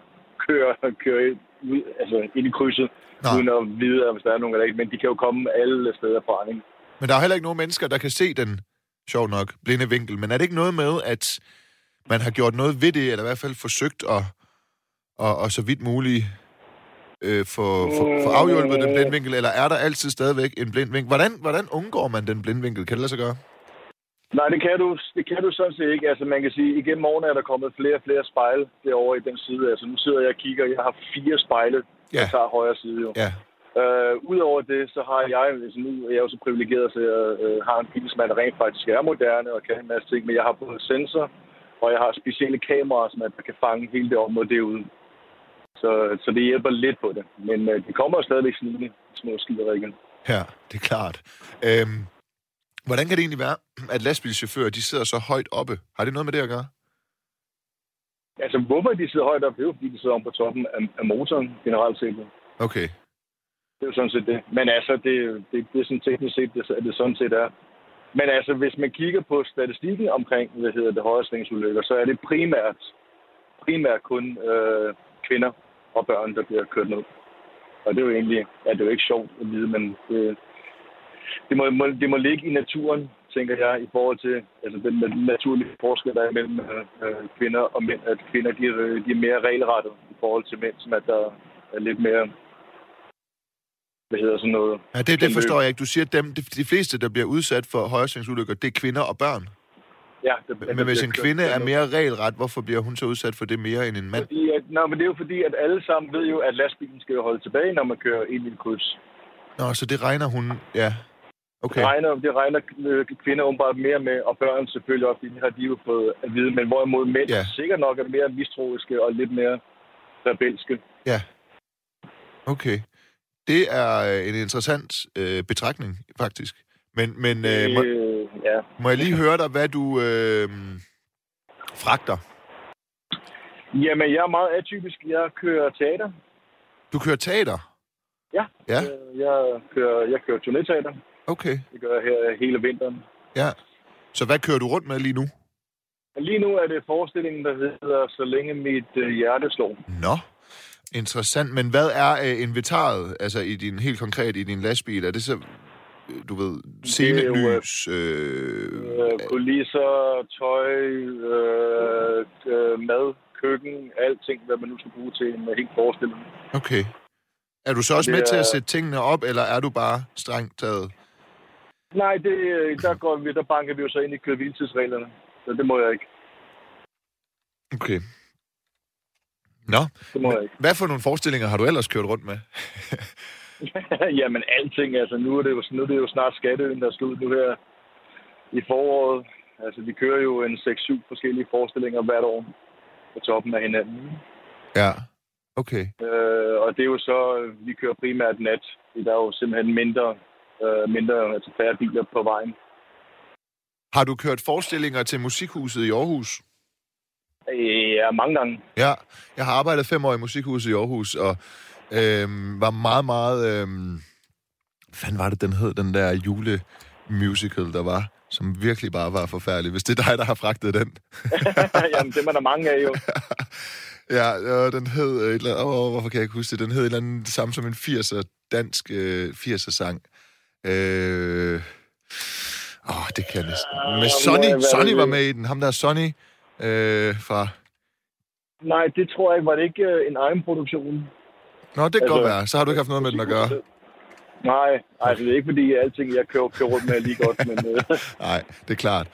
kører, kører ind, ud, altså ind i krydset. Nå. uden at vide, hvis der er nogen eller ikke. Men de kan jo komme alle steder fra, ikke? Men der er heller ikke nogen mennesker, der kan se den, sjov nok, blinde vinkel. Men er det ikke noget med, at man har gjort noget ved det, eller i hvert fald forsøgt at, og, og så vidt muligt øh, få, få, få afhjulpet den blinde vinkel, eller er der altid stadigvæk en blind vinkel? Hvordan, hvordan undgår man den blinde vinkel? Kan det lade sig gøre? Nej, det kan, du, det kan du sådan set ikke. Altså, man kan sige, igennem årene er der kommet flere og flere spejle derovre i den side. Altså, nu sidder jeg og kigger. Jeg har fire spejle, Ja. der tager højre side jo. Ja. Øh, Udover det, så har jeg, altså nu er jeg jo så privilegeret, så jeg øh, har en bil, som er rent faktisk er moderne og kan en masse ting, men jeg har både sensor, og jeg har specielle kameraer, som at man kan fange hele det område derude. Så, så det hjælper lidt på det. Men øh, det kommer jo stadigvæk snigende små skiderikker igen. Ja, det er klart. Øhm, hvordan kan det egentlig være, at lastbilchauffører de sidder så højt oppe? Har det noget med det at gøre? Altså, hvorfor de sidder højt op, det er jo fordi, de sidder om på toppen af, af motoren generelt set. Okay. Det er jo sådan set det. Men altså, det, det, det er sådan teknisk set, det, det sådan set er. Men altså, hvis man kigger på statistikken omkring, hvad hedder det, højresvingsulykker, så er det primært, primært kun øh, kvinder og børn, der bliver kørt ned. Og det er jo egentlig, ja, det er jo ikke sjovt at vide, men det, det, må, må, det må ligge i naturen, tænker jeg, i forhold til altså den na- naturlige forskel, der er mellem øh, øh, kvinder og mænd. At kvinder, de, er, øh, de er mere regelrettet i forhold til mænd, som at der er lidt mere, hvad hedder sådan noget, Ja, det, det forstår jeg ikke. Du siger, at dem, de, de fleste, der bliver udsat for højresvingsulykker, det er kvinder og børn. Ja, det, Men, men hvis en kvinde er mere regelret, hvorfor bliver hun så udsat for det mere end en mand? Fordi at, nej, men det er jo fordi, at alle sammen ved jo, at lastbilen skal jo holde tilbage, når man kører ind i et kryds. Nå, så det regner hun... Ja, okay. Det regner, det regner øh, kvinder åbenbart mere med, og børn selvfølgelig også, fordi har de jo fået at vide. Men hvorimod mænd Ja. ja. sikkert nok er mere mistroiske og lidt mere rebelske. Ja. Okay. Det er øh, en interessant øh, betragtning, faktisk. Men, men øh, må, Øh, ja. må jeg lige høre dig, hvad du øh, fragter? Jamen, jeg er meget atypisk. Jeg kører teater. Du kører teater? Ja. Ja, Jeg kører, jeg kører turnéteater. okay. Det gør jeg her hele vinteren. Ja. Så hvad kører du rundt med lige nu? Lige nu er det forestillingen, der hedder Så længe mit øh, hjerte slår. Nå, interessant. Men hvad er øh, inventaret, altså i din, helt konkret i din lastbil? Er det så, du ved, scenelys? Øh, Øh, kulisser, tøj, øh, øh, mad, køkken, alting, hvad man nu skal bruge til en øh, helt forestilling. okay. Er du så også Det med til er- at sætte tingene op, eller er du bare strengt taget? Nej, det, øh, der, går vi, der banker vi jo så ind i køre hviletidsreglerne. Så det må jeg ikke. Okay. Nå, Det må jeg ikke. hvad for nogle forestillinger har du ellers kørt rundt med? Jamen alting, altså nu er, det jo, nu er det jo snart skatteøen, der skal ud nu her i foråret. Altså vi kører jo en 6-7 forskellige forestillinger hvert år på toppen af hinanden. Ja, okay. Øh, og det er jo så, vi kører primært nat. fordi Der er jo simpelthen mindre, øh, mindre altså færre biler på vejen. Har du kørt forestillinger til Musikhuset i Aarhus? Ja, mange gange. Ja, jeg har arbejdet fem år i Musikhuset i Aarhus, og øhm, var meget, meget... Øhm, hvad var det, den hed, den der julemusical, der var, som virkelig bare var forfærdelig. Hvis det er dig, der har fragtet den. Jamen, dem er der mange af jo. ja, og den hed... øh, Et eller andet, åh, hvorfor kan jeg ikke huske det? Den hed et eller andet det samme som en 80'er, dansk øh, 80'er sang. Øh, åh, det kan jeg næsten. Med Sonny, er det, Sonny det var med i den. Ham der er Sonny øh, fra... Nej, det tror jeg ikke. Var det ikke øh, en egen produktion? Nå, det kan Altså, godt være. Så har du ikke haft noget med den at gøre. Nej, altså det er ikke fordi alting, jeg kører, kører rundt med er lige godt, men, øh, Nej, det er klart.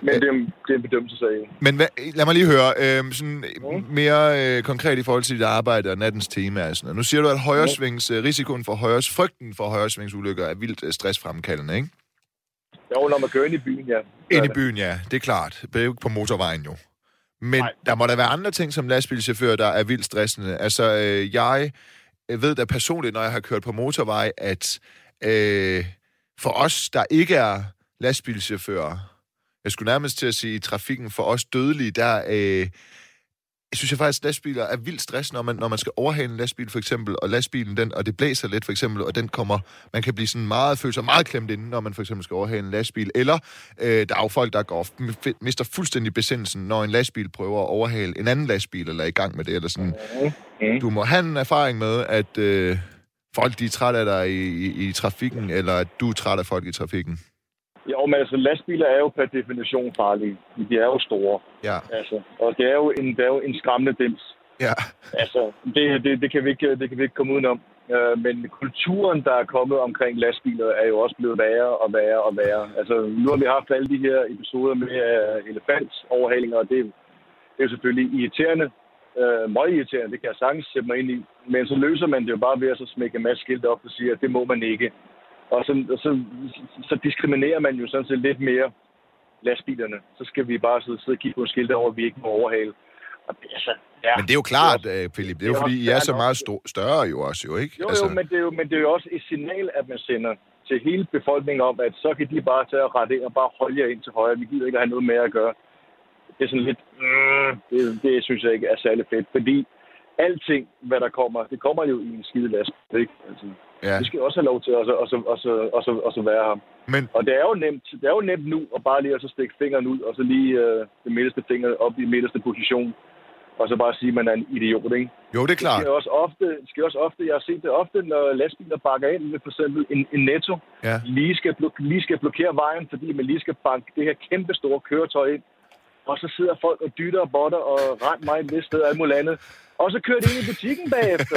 men det, er, en- det er en bedømmelsesag. Men hvad, lad mig lige høre, øh, sådan Mm. mere øh, konkret i forhold til dit arbejde og nattens tema. Og sådan noget. Nu siger du, at højresvings, øh, risikoen for højres, frygten for højresvingsulykker er vildt øh, stressfremkaldende, ikke? Jo, når man kører ind i byen, ja. Ind i byen, ja, det er klart. Det er jo ikke på motorvejen jo. Men Nej. der må der være andre ting som lastbilchauffør, der er vildt stressende. Altså, øh, jeg ved da personligt, når jeg har kørt på motorvej, at øh, for os, der ikke er lastbilchauffører, jeg skulle nærmest til at sige, i trafikken for os dødelige, der øh, synes jeg faktisk, at lastbiler er vildt stress, når man, når man skal overhale en lastbil for eksempel, og lastbilen den, og det blæser lidt for eksempel, og den kommer, man kan blive sådan meget, føle sig meget klemt inde, når man for eksempel skal overhale en lastbil, eller øh, der er jo folk, der går, mister fuldstændig besindelsen, når en lastbil prøver at overhale en anden lastbil, eller er i gang med det, eller sådan. Du må have en erfaring med, at øh, folk de er trætte af dig i, i, i trafikken, eller at du er træt af folk i trafikken. Jo, men altså lastbiler er jo per definition farlige. De er jo store. Ja, Altså, og det er jo en, det er jo en skræmmende dims. ja, Altså, det, det, det, kan vi ikke, det kan vi ikke komme udenom. Øh, men kulturen, der er kommet omkring lastbiler, er jo også blevet værre og værre og værre. Altså, nu har vi haft alle de her episoder med uh, elefantsoverhalinger, og det, er jo- det er jo selvfølgelig irriterende. Uh, meget irriterende, det kan jeg sagtens sætte mig ind i. Men så løser man det jo bare ved at så smække en masse skilte op og sige, at det må man ikke. Og så, så, så diskriminerer man jo sådan set lidt mere lastbilerne. Så skal vi bare sidde, sidde og kigge på skilte over, at vi ikke må overhale. Og det, altså, ja. men det er jo klart, øh, Philip, det er jo det er fordi, I er så meget større jo også, jo, ikke? Jo, jo, men det, er jo, men det er jo også et signal, at man sender til hele befolkningen om, at så kan de bare tage og rette ind og bare holde jer ind til højre. Vi gider ikke have noget med at gøre. Det er sådan lidt... Mm, det, det synes jeg ikke er særlig fedt, fordi alting, hvad der kommer, det kommer jo i en skide last. Ikke? Altså, ja. vi skal også have lov til at, og så, og så, og så være her. Men Og det er jo nemt, det er jo nemt nu at bare lige at så stikke fingeren ud, og så lige øh, det midterste finger op i midterste position, og så bare sige, at man er en idiot, ikke? jo, det er Det klart. sker også ofte, det sker også ofte, jeg har set det ofte, når lastbiler bakker ind med for eksempel en, en netto, Ja. lige skal, blok- lige skal blokere vejen, fordi man lige skal banke det her kæmpe store køretøj ind. Og så sidder folk og dytter og botter og rent mig et vist sted og alt muligt andet. Og så kører de ind i butikken bagefter.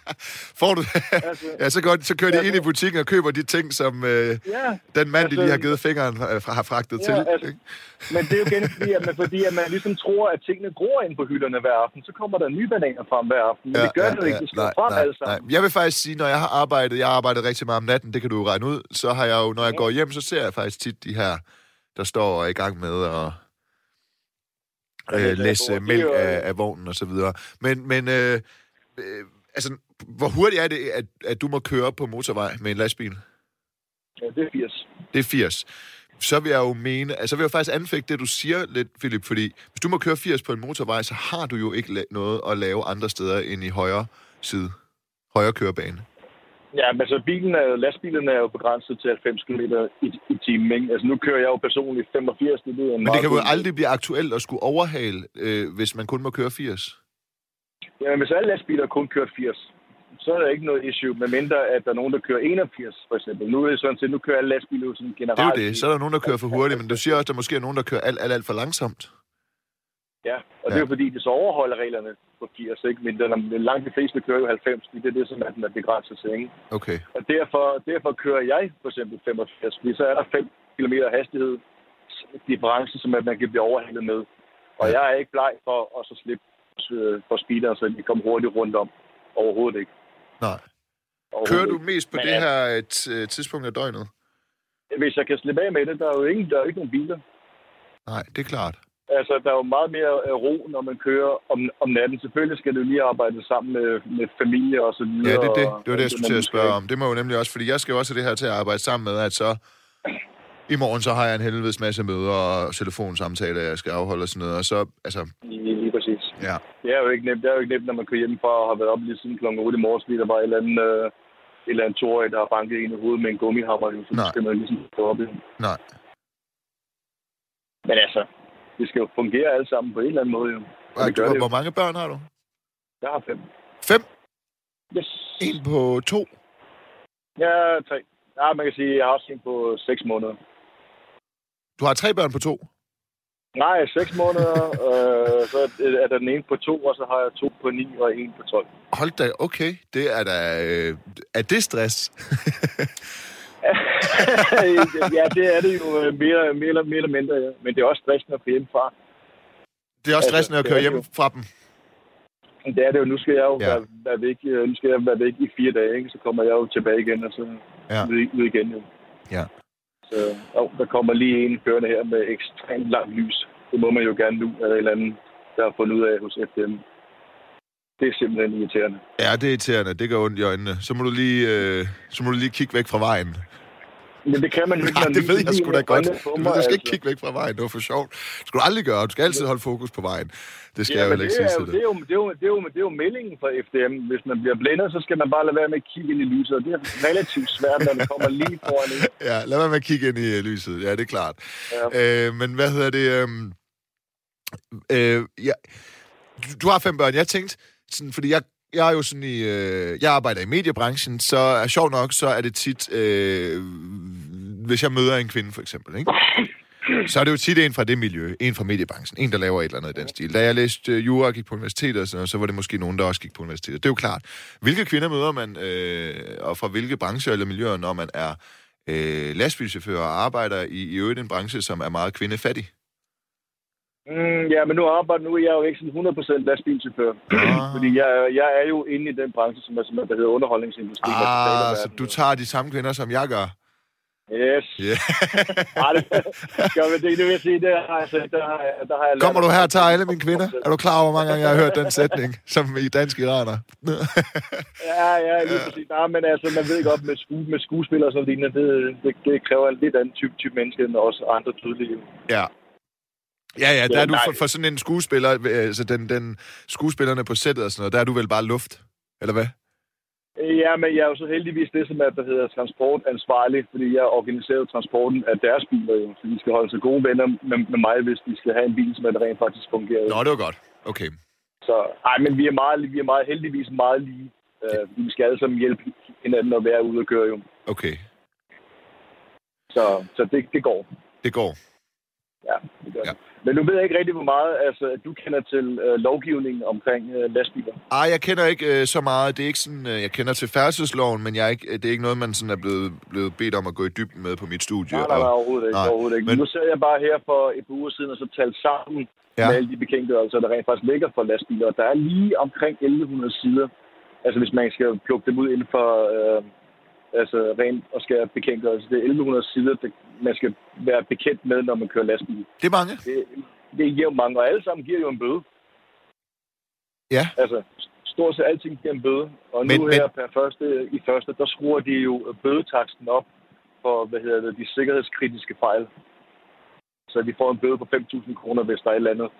Får du Altså, Ja, så, godt, så kører de altså- ind i butikken og køber de ting, som øh, ja, den mand, de Altså- lige har givet fingeren, øh, har fragtet Ja, til. altså- ikke? men det er jo igen fordi, at man, fordi at man ligesom tror, at tingene gror ind på hylderne hver aften. Så kommer der nye bananer frem hver aften. Men det gør det jo ikke. Det skal nej, frem nej, alle nej. Jeg vil faktisk sige, når jeg har arbejdet, jeg har arbejdet rigtig meget om natten, det kan du jo regne ud, så har jeg jo, når jeg går hjem, så ser jeg faktisk tit de her, der står og er i gang med at Ja, øh, læse mælk af, af vognen og så videre. Men, men øh, øh, altså, hvor hurtigt er det, at, at du må køre på motorvej med en lastbil? Ja, det er 80. Det er 80. Så vil jeg jo mene, altså så vil jeg faktisk anfægte det, du siger lidt, Philip, fordi hvis du må køre 80 på en motorvej, så har du jo ikke noget at lave andre steder end i højre side. Højre kørebane. Ja, men altså bilen er, lastbilen er jo begrænset til 90 km i, i timen. Ikke? Altså nu kører jeg jo personligt 85. Det er en Men det kan jo aldrig blive aktuelt at skulle overhale, øh, hvis man kun må køre 80. Ja, hvis alle lastbiler kun kører 80, så er der ikke noget issue, medmindre at der er nogen, der kører 81, for eksempel. Nu er det sådan set, nu kører alle lastbiler jo sådan generelt. Det er jo det. Så er der nogen, der kører for hurtigt, men du siger også, at der måske er nogen, der kører alt, alt, alt for langsomt. Ja, og det er jo fordi, det så overholder reglerne på 80, ikke? Men den, langt de fleste kører jo 90, det er det, som er den begrænset til, ikke? Okay. Og derfor, derfor kører jeg for eksempel 85, fordi så er der 5 km hastighed difference, som at man kan blive overhalet med. Og jeg er ikke bleg for at så slippe for speeder, så de kommer hurtigt rundt om. Overhovedet ikke. Nej. Overhovedet Kører du mest på Men det ja. her øh, øh, tidspunkt af døgnet? Hvis jeg kan slippe af med det, der er jo ingen, der er ikke nogen biler. Nej, det er klart. Altså, der er jo meget mere ro, når man kører om, om natten. Selvfølgelig skal du lige arbejde sammen med, med familie og så videre. Ja, det er det. Det var det, jeg skulle til at spørge om. Det må jo nemlig også, fordi jeg skal jo også have det her til at arbejde sammen med, at så i morgen så har jeg en helvedes masse møder og telefonsamtaler, jeg skal afholde og sådan noget. Og så, altså, Lige, lige præcis. ja. Det er jo ikke nemt. Det er jo ikke nemt, når man kører hjemmefra og har været op lige siden kl. 8 i morges, fordi der var et eller andet, øh, et eller andet toårig, der har banket en i hovedet med en gummihammer. Så Nej. skal man ligesom gå op i. Nej. Men altså, det skal jo fungere alle sammen på en eller anden måde. Jo. Ej, du, hvor mange børn har du? Jeg har fem. Fem? Yes. En på to? Ja, tre. Ja, man kan sige, at jeg har også en på seks måneder. Du har tre børn på to? Nej, seks måneder, øh, så er der den ene på to, og så har jeg to på ni og en på 12. Hold da, okay. Det er da... Øh, er det stress? ja, det er det jo øh, mere, mere, eller, mere eller mindre, ja. Men det er også stressende at køre hjemmefra. Det er også Altså, stressende at det køre hjem jo. fra dem. Det er det jo. Nu skal jeg jo Ja. være, være, væk, nu skal jeg være væk i fire dage, ikke? så kommer jeg jo tilbage igen, og så Ja. ud, ud igen. Jo. Ja. Så jo, der kommer lige en kørende her med ekstremt langt lys. Det må man jo gerne nu, af en eller anden, der har fundet ud af hos FDM. Det er simpelthen irriterende. Ja, det er irriterende. Det gør ondt i øjnene. Så må du lige, øh, så må du lige kigge væk fra vejen. Men det kan man jo ikke, Nej, det ved jeg sgu da godt. mig, du skal ikke altså. kigge væk fra vejen. Det var for sjovt. Det skal du aldrig gøre. Du skal altid holde fokus på vejen. Det skal Ja, jeg jo det, ikke sige til det, dig. er jo, det, er jo, det, er jo, det er jo meldingen fra FDM. Hvis man bliver blændet, så skal man bare lade være med at kigge ind i lyset. Og det er relativt svært, når det kommer lige foran en. Ja, lad være med at kigge ind i øh, lyset. Ja, det er klart. Ja. Øh, men hvad hedder det? Øh, øh, ja. du, du har fem børn. Jeg tænkte, sådan, fordi jeg, jeg er jo sådan i... Øh, jeg arbejder i mediebranchen, så er sjovt nok, så er det tit... Øh, hvis jeg møder en kvinde, for eksempel, ikke? så er det jo tit en fra det miljø, en fra mediebranchen, en, der laver et eller andet i den stil. Da jeg læste øh, jura og gik på universitetet, og sådan noget, så var det måske nogen, der også gik på universitetet. Det er jo klart. Hvilke kvinder møder man, øh, og fra hvilke brancher eller miljøer, når man er øh, lastbilchauffør og arbejder i, i øvrigt en branche, som er meget kvindefattig? Mm, ja, men nu arbejder nu er jeg jo ikke sådan 100% lastbilchauffør. Ah. Fordi jeg, jeg er jo inde i den branche, som er, som er der hedder underholdningsindustri. Ah, så du tager de samme kvinder, som jeg gør? Yes. Ja. Ej, det, vi, det, det vil jeg sige, det har, altså, der, har, jeg- der har jeg Kommer du her og tager alle mine kvinder? Er du klar over, hvor mange gange jeg har hørt den sætning, som i dansk iraner? Ja, ja, lige præcis. Nej, men altså, man ved godt, med, sku, med skuespillere og sådan noget, det, det, det kræver en lidt anden type, type menneske, end også andre tydelige. Ja. Ja, ja, der er du for, for sådan en skuespiller, øh, altså den, den skuespillerne på sættet og sådan noget, der er du vel bare luft, eller hvad? Ja, men jeg er jo så heldigvis det, som er, der hedder transportansvarlig, fordi jeg organiserer transporten af deres biler, jo. Så de skal holde sig gode venner med, med mig, hvis de skal have en bil, som er, der rent faktisk fungerer. Nå, det var godt. Okay. Så, ej, men vi er, meget, vi er meget, heldigvis meget lige. Uh, vi skal alle sammen hjælpe hinanden at være ude og køre, jo. Okay. Så, så det, det går. Det går. Ja, det gør Ja. Men nu ved jeg ikke rigtig, hvor meget altså, du kender til uh, lovgivningen omkring uh, lastbiler. Ej, jeg kender ikke øh, så meget. Det er ikke sådan, øh, jeg kender til færdselsloven, men jeg er ikke, det er ikke noget, man sådan er blevet, blevet bedt om at gå i dybden med på mit studie. Nej, nej, nej, overhovedet ikke. nej, overhovedet ikke. men-. Nu ser jeg bare her for et par uger siden, og så talt sammen Ja. med alle de bekendtgørelser, der rent faktisk ligger for lastbiler. Der er lige omkring 1100 sider. Altså hvis man skal plukke dem ud inden for øh, altså rent og skal bekendtgørelse. Det er 1100 sider, det, man skal være bekendt med, når man kører lastbil. Det er mange. Det, det giver jo mange, og alle sammen giver jo en bøde. Ja. Altså, stort set alting giver en bøde. Og Men- nu men- her per første, i første, der skruer de jo bødetaksten op for, hvad hedder det, de sikkerhedskritiske fejl. Så de får en bøde på 5.000 kroner, hvis der er et eller andet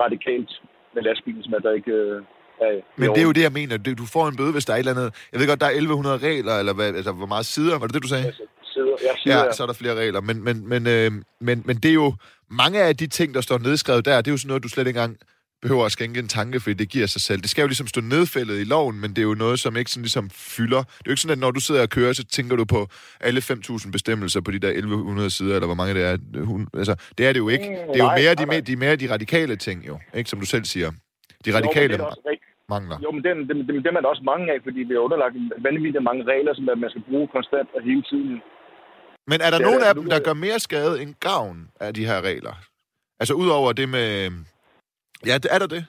radikalt med lastbilen, som er der ikke, øh, Ja, ja. Men det er jo det, jeg mener. Du får en bøde, hvis der er et eller andet... Jeg ved godt, der er 1100 regler, eller hvad, altså, hvor meget sider, var det det, du sagde? Altså, sidder, jeg siger, Ja, så er der flere regler. Men, men, men, øh, men, men det er jo... Mange af de ting, der står nedskrevet der, det er jo sådan noget, du slet ikke engang behøver at skænke en tanke, fordi det giver sig selv. Det skal jo ligesom stå nedfældet i loven, men det er jo noget, som ikke sådan ligesom fylder. Det er jo ikke sådan, at når du sidder og kører, så tænker du på alle 5.000 bestemmelser på de der 1100 sider, eller hvor mange det er. Hun, altså, det er det jo ikke. Det er jo mere de, mere, de, mere de radikale ting, jo. Ikke, som du selv siger. De Jo, radikale det er også. Mangler. Jo, men dem, dem, dem, dem er der også mange af, fordi vi har underlagt vanvittigt mange regler, som man skal bruge konstant og hele tiden. Men er der er nogen af dem, der gør mere skade end gavn af de her regler? Altså udover det med... Ja, er der det?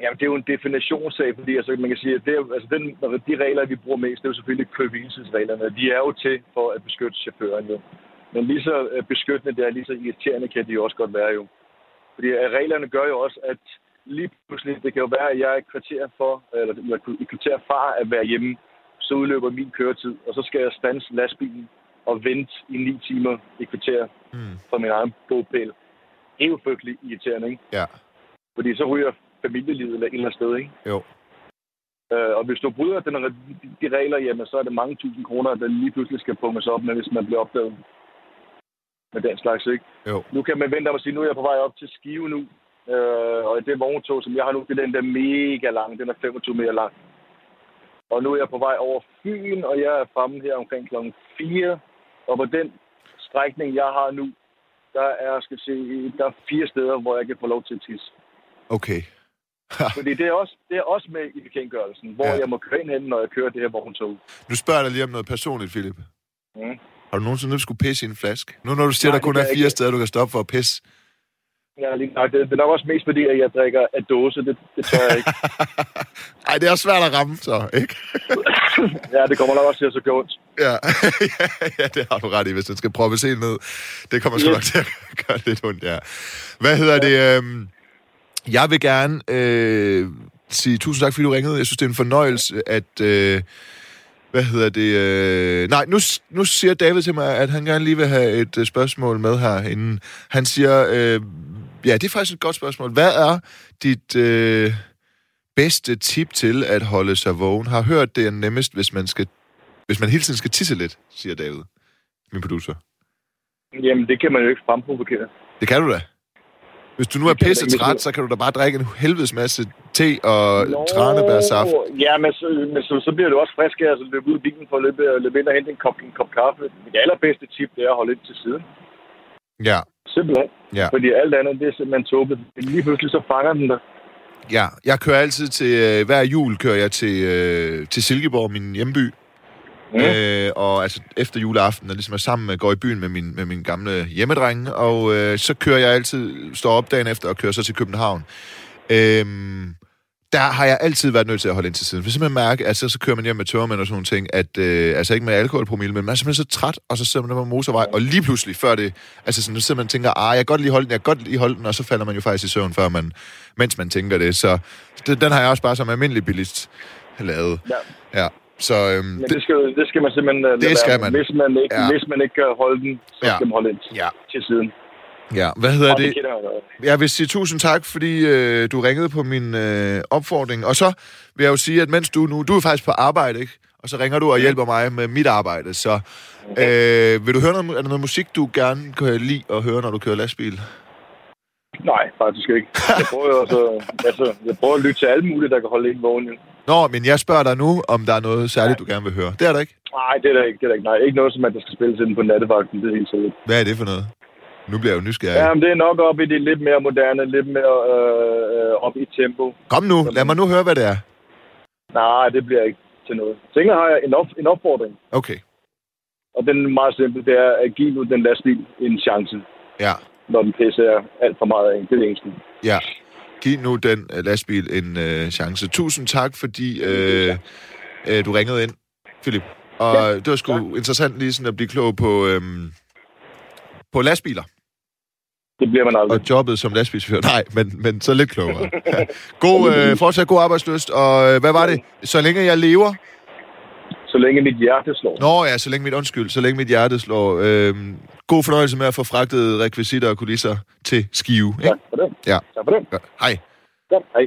Jamen, det er jo en definitionssag, fordi altså, man kan sige, at det, er, altså, den, de regler, vi bruger mest, det er jo selvfølgelig køre De er jo til for at beskytte chaufføren, jo. Men lige så øh, beskyttende det er, lige så irriterende kan de jo også godt være, jo. Fordi øh, reglerne gør jo også, at lige pludselig, det kan jo være, at jeg er et kvarter for, eller et kvarter fra at være hjemme, så udløber min køretid, og så skal jeg stands lastbilen og vente i ni timer i kvarter Mm. fra min egen bogpæl. Det er jo frygtelig irriterende, ikke? Ja, Fordi så ryger familielivet eller et eller andet sted, ikke? jo. Øh, og hvis du bryder den, de, de regler, jamen, så er det mange tusind kroner, der lige pludselig skal punges op med, hvis man bliver opdaget med den slags, ikke? Jo. Nu kan man vente om at sige, nu er jeg på vej op til Skive nu, øh, og det vogntog, som jeg har nu, det er den der mega lang, den er 25 meter lang. Og nu er jeg på vej over Fyn, og jeg er fremme her omkring klokken 4, og på den strækning, jeg har nu, der er, skal se, der er fire steder, hvor jeg kan få lov til at tisse. Okay. Fordi det er også, det er også med i bekendtgørelsen, hvor Ja. jeg må køre ind hen, når jeg kører det her vogntog. Nu spørger jeg dig lige om noget personligt, Philip. Mm. Har du nogensinde skulle pisse i en flaske? Nu når du siger, Nej, der kun er fire ikke. steder, du kan stoppe for at pisse. Ja, lige nok. Det, det er nok også mest fordi, at jeg drikker af dåse. Det, det tør jeg ikke. Ej, det er også svært at ramme, så, ikke? ja, det kommer nok også til at så gøre ondt. Ja. ja, det har du ret i, hvis den skal proppes helt ned. Det kommer sgu Ja. nok til at gøre lidt ondt, ja. Hvad hedder det? Øhm, jeg vil gerne øh, sige tusind tak, fordi du ringede. Jeg synes, det er en fornøjelse, at... Øh, hvad hedder det? Øh, nej, nu, nu siger David til mig, at han gerne lige vil have et øh, spørgsmål med her inden. Han siger, øh, ja, det er faktisk et godt spørgsmål. Hvad er dit øh, bedste tip til at holde sig vågen? Har hørt, det er nemmest, hvis man skal hvis man hele tiden skal tisse lidt, siger David, min producer. Jamen, det kan man jo ikke fremprovokere. Det kan du da. Hvis du nu er pisse træt, så kan du da bare drikke en helvedes masse te og tranebærsaft. Ja, men, så, men så, så bliver det også frisk af at løbe ud i bilen for at løbe, løbe ind og hente en kop, en kop kaffe. Det allerbedste tip, det er at holde ind til siden. Ja, Simpelthen. Ja. Fordi alt andet, det er simpelthen tåbet. Lige pludselig så fanger den dig. ja. Jeg kører altid til, øh, hver jul kører jeg til, øh, til Silkeborg, min hjemby. Mm. Øh, og altså efter juleaften, og ligesom er sammen med, går i byen med min, med min gamle hjemmedreng, og øh, så kører jeg altid, står op dagen efter og kører så til København. Øhm, der har jeg altid været nødt til at holde ind til siden. For simpelthen mærke, at så, så kører man hjem med tørmænd og sådan nogle ting, at, øh, altså ikke med alkoholpromille, men man er simpelthen så træt, og så sidder man der på motorvej, og lige pludselig, før det, altså sådan, så sidder man og tænker, ah, jeg kan godt lige holde den, jeg kan godt lige holde den, og så falder man jo faktisk i søvn, før man, mens man tænker det. Så det, den har jeg også bare som almindelig bilist lavet. Ja. Ja. Så øhm, Men det, det skal, det skal man simpelthen lade Det skal man. Hvis man ikke, Ja. ja. hvis man ikke kan holde den, så Ja. skal man holde ind ja, til siden. Ja. Hvad hedder Og det? det jeg vil sige tusind tak, fordi øh, du ringede på min øh, opfordring. Og så vil jeg jo sige, at mens du nu... Du er faktisk på arbejde, ikke? Og så ringer du og hjælper mig med mit arbejde. Så øh, vil du høre noget, er der noget musik, du gerne kan lide at høre, når du kører lastbil? Nej, faktisk ikke. Jeg prøver, jo altså, jeg prøver at lytte til alle mulige, der kan holde en vågen. Nå, men jeg spørger dig nu, om der er noget særligt, du gerne vil høre. Det er der ikke. Nej, det er der ikke. Det er der ikke. Nej, ikke noget, som at der skal spilles ind på nattevagten. Det er helt sikkert. Hvad er det for noget? Nu bliver jeg jo nysgerrig. Ja, men det er nok op i det lidt mere moderne, lidt mere øh, op i tempo. Kom nu, lad mig nu høre, hvad det er. Nej, det bliver ikke til noget. Til har jeg en, op, en opfordring, Okay, og den er meget simpel. Det er at give nu den lastbil en chance, ja, når den pisser alt for meget af. en. Det er det eneste. ja. Giv nu den øh, lastbil en øh, chance. Tusind tak, fordi øh, øh, du ringede ind, Philip. Og ja, det var sgu tak. interessant lige sådan at blive klog på, øhm, på lastbiler Det bliver man aldrig. og jobbet som lastbilschauffør. Nej, men, men så lidt klogere. god, øh, fortsat god arbejdsløst. Og øh, hvad var det? Så længe jeg lever? Så længe mit hjerte slår. Nå ja, så længe mit undskyld, så længe mit hjerte slår. Øh, god fornøjelse med at få fragtet rekvisitter og kulisser til Skive. Ikke? Tak for det. Ja. Tak for det. Ja. Hej. Ja, hej.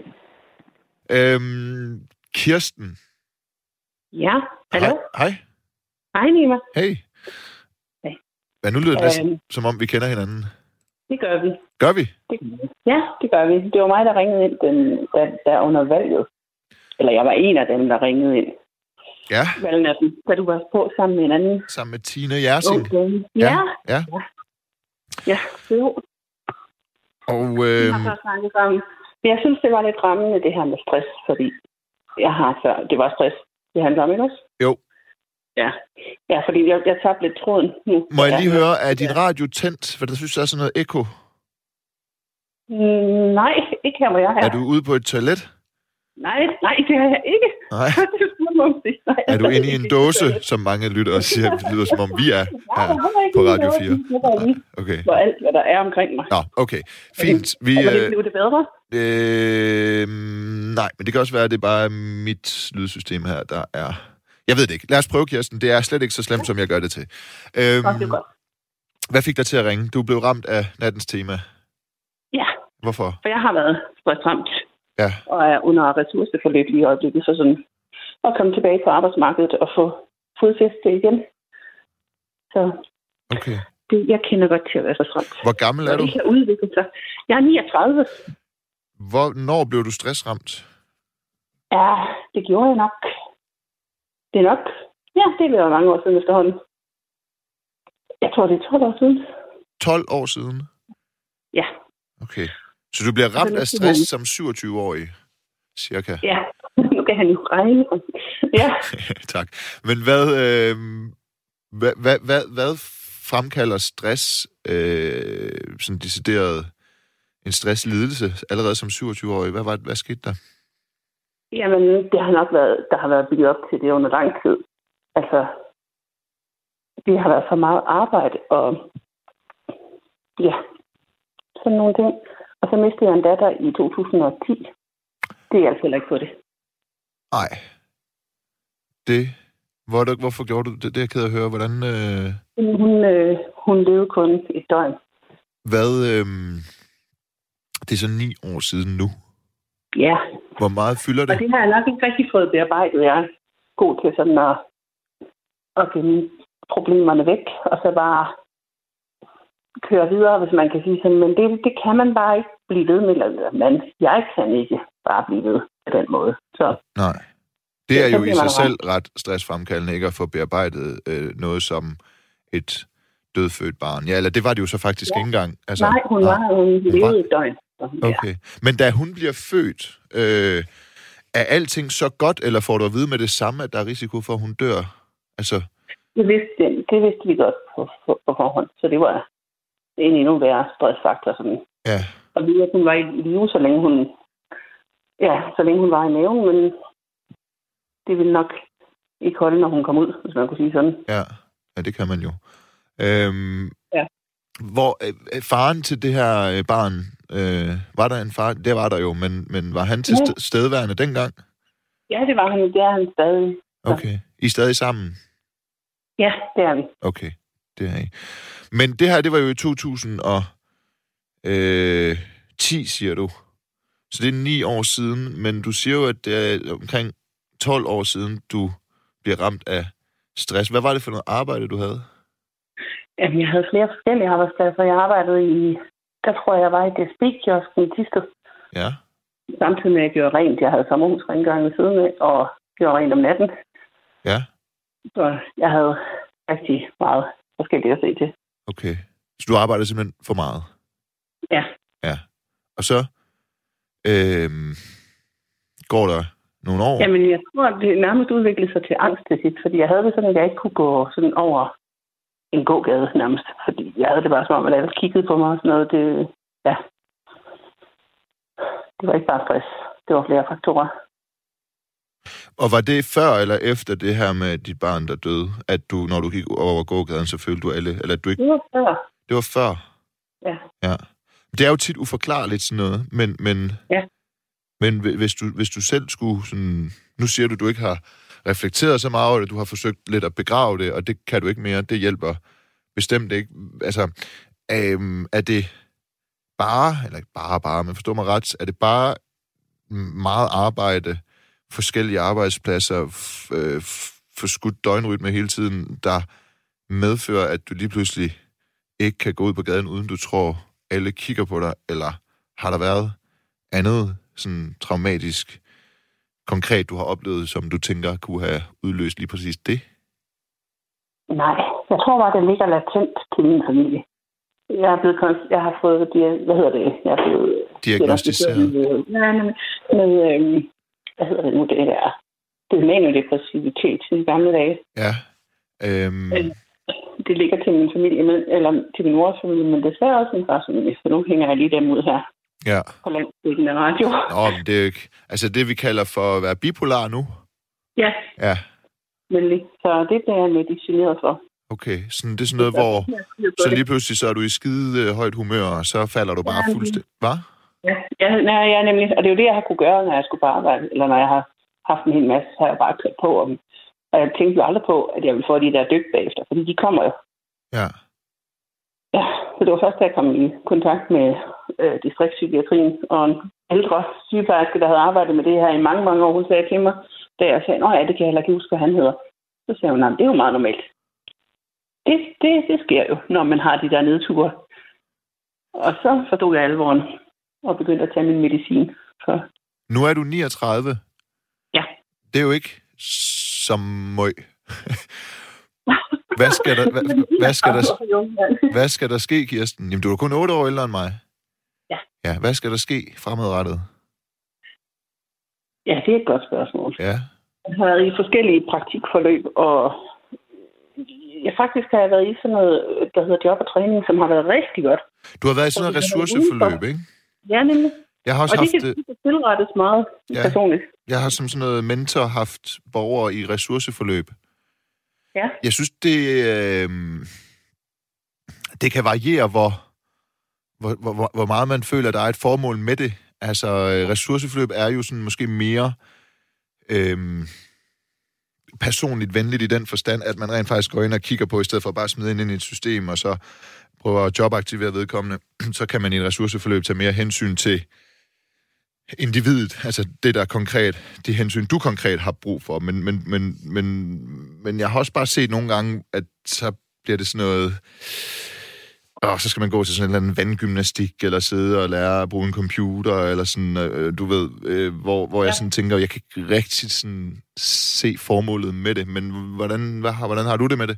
Øhm, Kirsten. Ja, hallo? Hej. Hej. Hej, Nima. Hey. Hej. Ja, nu lyder det næsten, Øhm. som om vi kender hinanden. Det gør vi. Gør vi? Det, ja, det gør vi. Det var mig, der ringede ind den, der, der under valget. Eller jeg var en af dem, der ringede ind Ja, valgnatten, da du var på sammen med en anden sammen med Tina Jersing. ung dame. Ja, Ja. ja, jo. Og Vi øhm, har så snakket sammen. Men jeg synes, det var lidt rammende, det her med stress, fordi jeg har så... Det var stress, det handler om, ikke også? Jo. Ja, ja fordi jeg, jeg tabte lidt tråden nu. må jeg lige ja. høre, er din radio tændt? For der synes jeg er sådan noget ekko. Mm, nej, ikke her, hvor jeg er. Er du ude på et toilet? Nej, nej, det er jeg ikke. Nej. Nej, Er du inde i en dåse, som mange lyttere siger, det lyder som om vi er her er på Radio dåse. 4? Jeg var lige Okay. for alt, hvad der er omkring mig. Nå, okay. Fint. Vi, Og øh, blev det bedre? øh, nej, men det kan også være, at det bare er mit lydsystem her, der er... Jeg ved det ikke. Lad os prøve, Kirsten. Det er slet ikke så slemt, som jeg gør det til. Øhm, Godt, det hvad fik dig til at ringe? Du blev ramt af nattens tema. Ja, Hvorfor? for jeg har været stressramt Ja, og er under ressourceforløb lige i øjeblikket, så sådan at komme tilbage på arbejdsmarkedet og få fodfæste igen. Så okay. det, jeg kender godt til at være stressramt. Hvor gammel er Og du? det kan udvikle sig. Jeg er 39. Hvornår blev du stressramt? Ja, det gjorde jeg nok. Det er nok. Ja, det er været mange år siden efterhånden. Jeg tror, det er 12 år siden. 12 år siden? Ja. Okay. Så du bliver ramt af stress som 27-årig, cirka? Ja, nu kan han jo regne. Ja, tak. Men hvad, øh, hvad, hvad, hvad, hvad fremkalder stress, øh, sådan decideret en stresslidelse, allerede som 27-årig? Hvad, var, hvad skete der? Jamen, det har nok været, der har været bygget op til det under lang tid. Altså, det har været for meget arbejde, og ja, sådan nogle ting. Og så mistede jeg en datter i 2010. Det er altså heller ikke på det. Nej. Det, hvor, hvorfor gjorde du det? Det er jeg ked af at høre. Hvordan, øh, Hun, øh, hun levede kun et døgn. hvad, øh, det er så ni år siden nu. Ja, Hvor meget fylder og det? det har jeg nok ikke rigtig fået bearbejdet. Jeg er god til sådan at, at finde problemerne væk, og så bare køre videre, hvis man kan sige sådan. Men det, det kan man bare ikke blive ved med. Eller, man, jeg kan ikke bare blive ved på den måde. Så Nej. Det er jo i sig selv ret stressfremkaldende ikke at få bearbejdet øh, noget som et dødfødt barn. Ja, eller det var det jo så faktisk Ja. ikke engang. Altså, nej, hun var hun levede et døgn. Okay. Men da hun bliver født, øh, er alting så godt, eller får du at vide med det samme, at der er risiko for, at hun dør? Altså, Det vidste, det vidste vi godt på, på, på forhånd, så det var en endnu værre stressfaktor. Sådan. ja, Og vi at hun var i live, så længe hun, ja, så længe hun var i maven, men det ville nok ikke holde, når hun kom ud, hvis man kunne sige sådan. ja, ja, det kan man jo. Øhm, Ja. Hvor øh, øh, faren til det her øh, barn, øh, var der en far? Det var der jo, men, men var han til Ja. st- stedværende dengang? Ja, det var han, det er han stadig. Ja. Okay. I er stadig sammen? Ja, det er vi. Okay, det er I. Men det her, det var jo i 2010, siger du. Så det er ni år siden, men du siger jo, at det er omkring 12 år siden, du bliver ramt af stress. Hvad var det for noget arbejde, du havde? Jamen, jeg havde flere forskellige arbejdspladser. Jeg arbejdede i, der tror jeg, jeg var i DSB-kiosken i Tisted. Ja, Samtidig med, at jeg gjorde rent. Jeg havde sommerhusrengøring ved siden af, og gjorde rent om natten. ja, Så jeg havde rigtig meget forskelligt at se til. okay. Så du arbejder simpelthen for meget? Ja. Ja. Og så øh, går der nogle år? Jamen, jeg tror, at det nærmest udviklede sig til angst til sidst, fordi jeg havde det sådan, at jeg ikke kunne gå sådan over en gågade nærmest. Fordi jeg havde det bare som om, at alle kiggede på mig og sådan noget. Det, ja. Det var ikke bare stress. Det var flere faktorer. Og var det før eller efter det her med dit barn, der døde, at du, når du gik over gågaden, så følte du alle, eller at du ikke... Det var før. Det var før? Ja. Ja. Det er jo tit uforklarligt sådan noget, men, men, Ja. men hvi- hvis du, hvis du selv skulle sådan... Nu siger du, du ikke har reflekteret så meget over det, du har forsøgt lidt at begrave det, og det kan du ikke mere, det hjælper bestemt ikke. Altså, øhm, er det bare, eller ikke bare bare, men forstå mig ret, er det bare meget arbejde, forskellige arbejdspladser, f- øh, forskudt døgnrytme hele tiden, der medfører, at du lige pludselig ikke kan gå ud på gaden, uden du tror, alle kigger på dig, eller har der været andet sådan traumatisk, konkret, du har oplevet, som du tænker kunne have udløst lige præcis det? Nej, jeg tror bare, det ligger latent til min familie. Jeg er blevet, jeg har fået, hvad hedder det, jeg er blevet Diagnostiseret. Med, nej, med, med øhm, hvad hedder det nu, det der, det er maniodepressivitet i gamle dage. Ja. Øhm, Øh. Det ligger til min familie, men, eller til min mors familie, men desværre også min fars familie, for nu hænger jeg lige dem ud her ja. på landsdækkende radio. Nå, men det er jo ikke... Altså det, vi kalder for at være bipolar nu? Ja, Ja. nemlig. Så det bliver jeg medicineret for. Okay, sådan, det er sådan noget, hvor... Så lige pludselig så er du i skide øh, højt humør, og så falder du bare Ja, fuldstændig... Hvad? Ja, ja, nej, ja, nemlig. Og det er jo det, jeg har kunne gøre, når jeg skulle på arbejde, eller når jeg har haft en hel masse, så har jeg bare kørt på. Om, og jeg tænkte jo aldrig på, at jeg ville få de der dyk bagefter, fordi de kommer jo. Ja. Ja, så det var først, da jeg kom i kontakt med øh, distriktspsykiatrien og en ældre sygeplejerske, der havde arbejdet med det her i mange, mange år. Hun sagde til mig, da jeg sagde, at ja, det kan jeg heller ikke huske, hvad han hedder. Så sagde hun, nej, det er jo meget normalt. Det, det, det sker jo, når man har de der nedture. Og så forstod jeg alvoren og begyndte at tage min medicin. Så Nu er du 39. Ja. Det er jo ikke som møg. Hvad, skal der, hvad, hvad, skal der, hvad skal der ske, Kirsten? Jamen, du er kun 8 år ældre end mig. Ja. Ja, hvad skal der ske fremadrettet? Ja, det er et godt spørgsmål. Ja. Jeg har været i forskellige praktikforløb, og jeg faktisk har jeg været i sådan noget, der hedder job og træning, som har været rigtig godt. Du har været i sådan noget ressourceforløb, ikke? Ja, nemlig. Jeg har også Og det haft, det kan tilrettes meget ja. personligt. jeg har som sådan noget mentor haft borgere i ressourceforløb. Ja. Jeg synes, det, øh, det kan variere, hvor, hvor, hvor, hvor- meget man føler, der er et formål med det. Altså, øh, ressourceforløb er jo sådan måske mere øh, personligt venligt i den forstand, at man rent faktisk går ind og kigger på, i stedet for bare at smide ind i et system, og så prøver at jobaktivere vedkommende, så kan man i et ressourceforløb tage mere hensyn til individet, altså det der er konkret, de hensyn, du konkret har brug for. Men, men, men, men, men jeg har også bare set nogle gange, at så bliver det sådan noget... Og så skal man gå til sådan en eller anden vandgymnastik, eller sidde og lære at bruge en computer, eller sådan, øh, du ved, øh, hvor, hvor ja. jeg sådan tænker, jeg kan ikke rigtig sådan se formålet med det, men hvordan, hvad, har- hvordan har du det med det?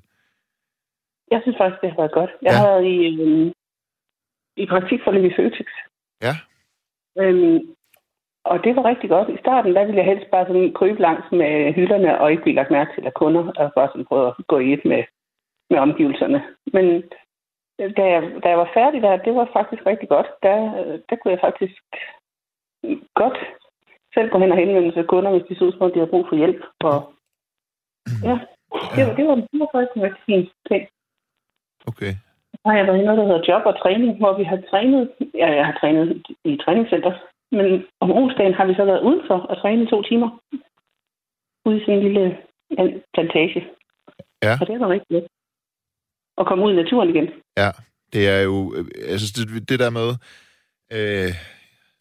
Jeg synes faktisk, det har været godt. Jeg Ja. har været i, øhm, i praktikforløb i Føtex. Ja. Øhm, og det var rigtig godt. I starten, der ville jeg helst bare sådan krybe langs med hylderne og ikke blive lagt mærke til af kunder, og bare sådan prøve at gå i et med, med omgivelserne. Men da jeg, da jeg var færdig der, det var faktisk rigtig godt. Der, der kunne jeg faktisk godt selv gå hen og henvende sig til kunder, hvis de så ud om, de havde brug for hjælp. Og, ja, det var, det var, det var faktisk en rigtig fin ting. Okay. Så har jeg været i noget, der hedder job og træning, hvor vi har trænet, ja, jeg har trænet i træningscenter, men om onsdagen har vi så været udenfor og trænet i to timer. Ude i sådan en lille plantage. Ja. Og det var rigtig godt. Og komme ud i naturen igen. Ja, det er jo, øh, altså det, det der med, øh,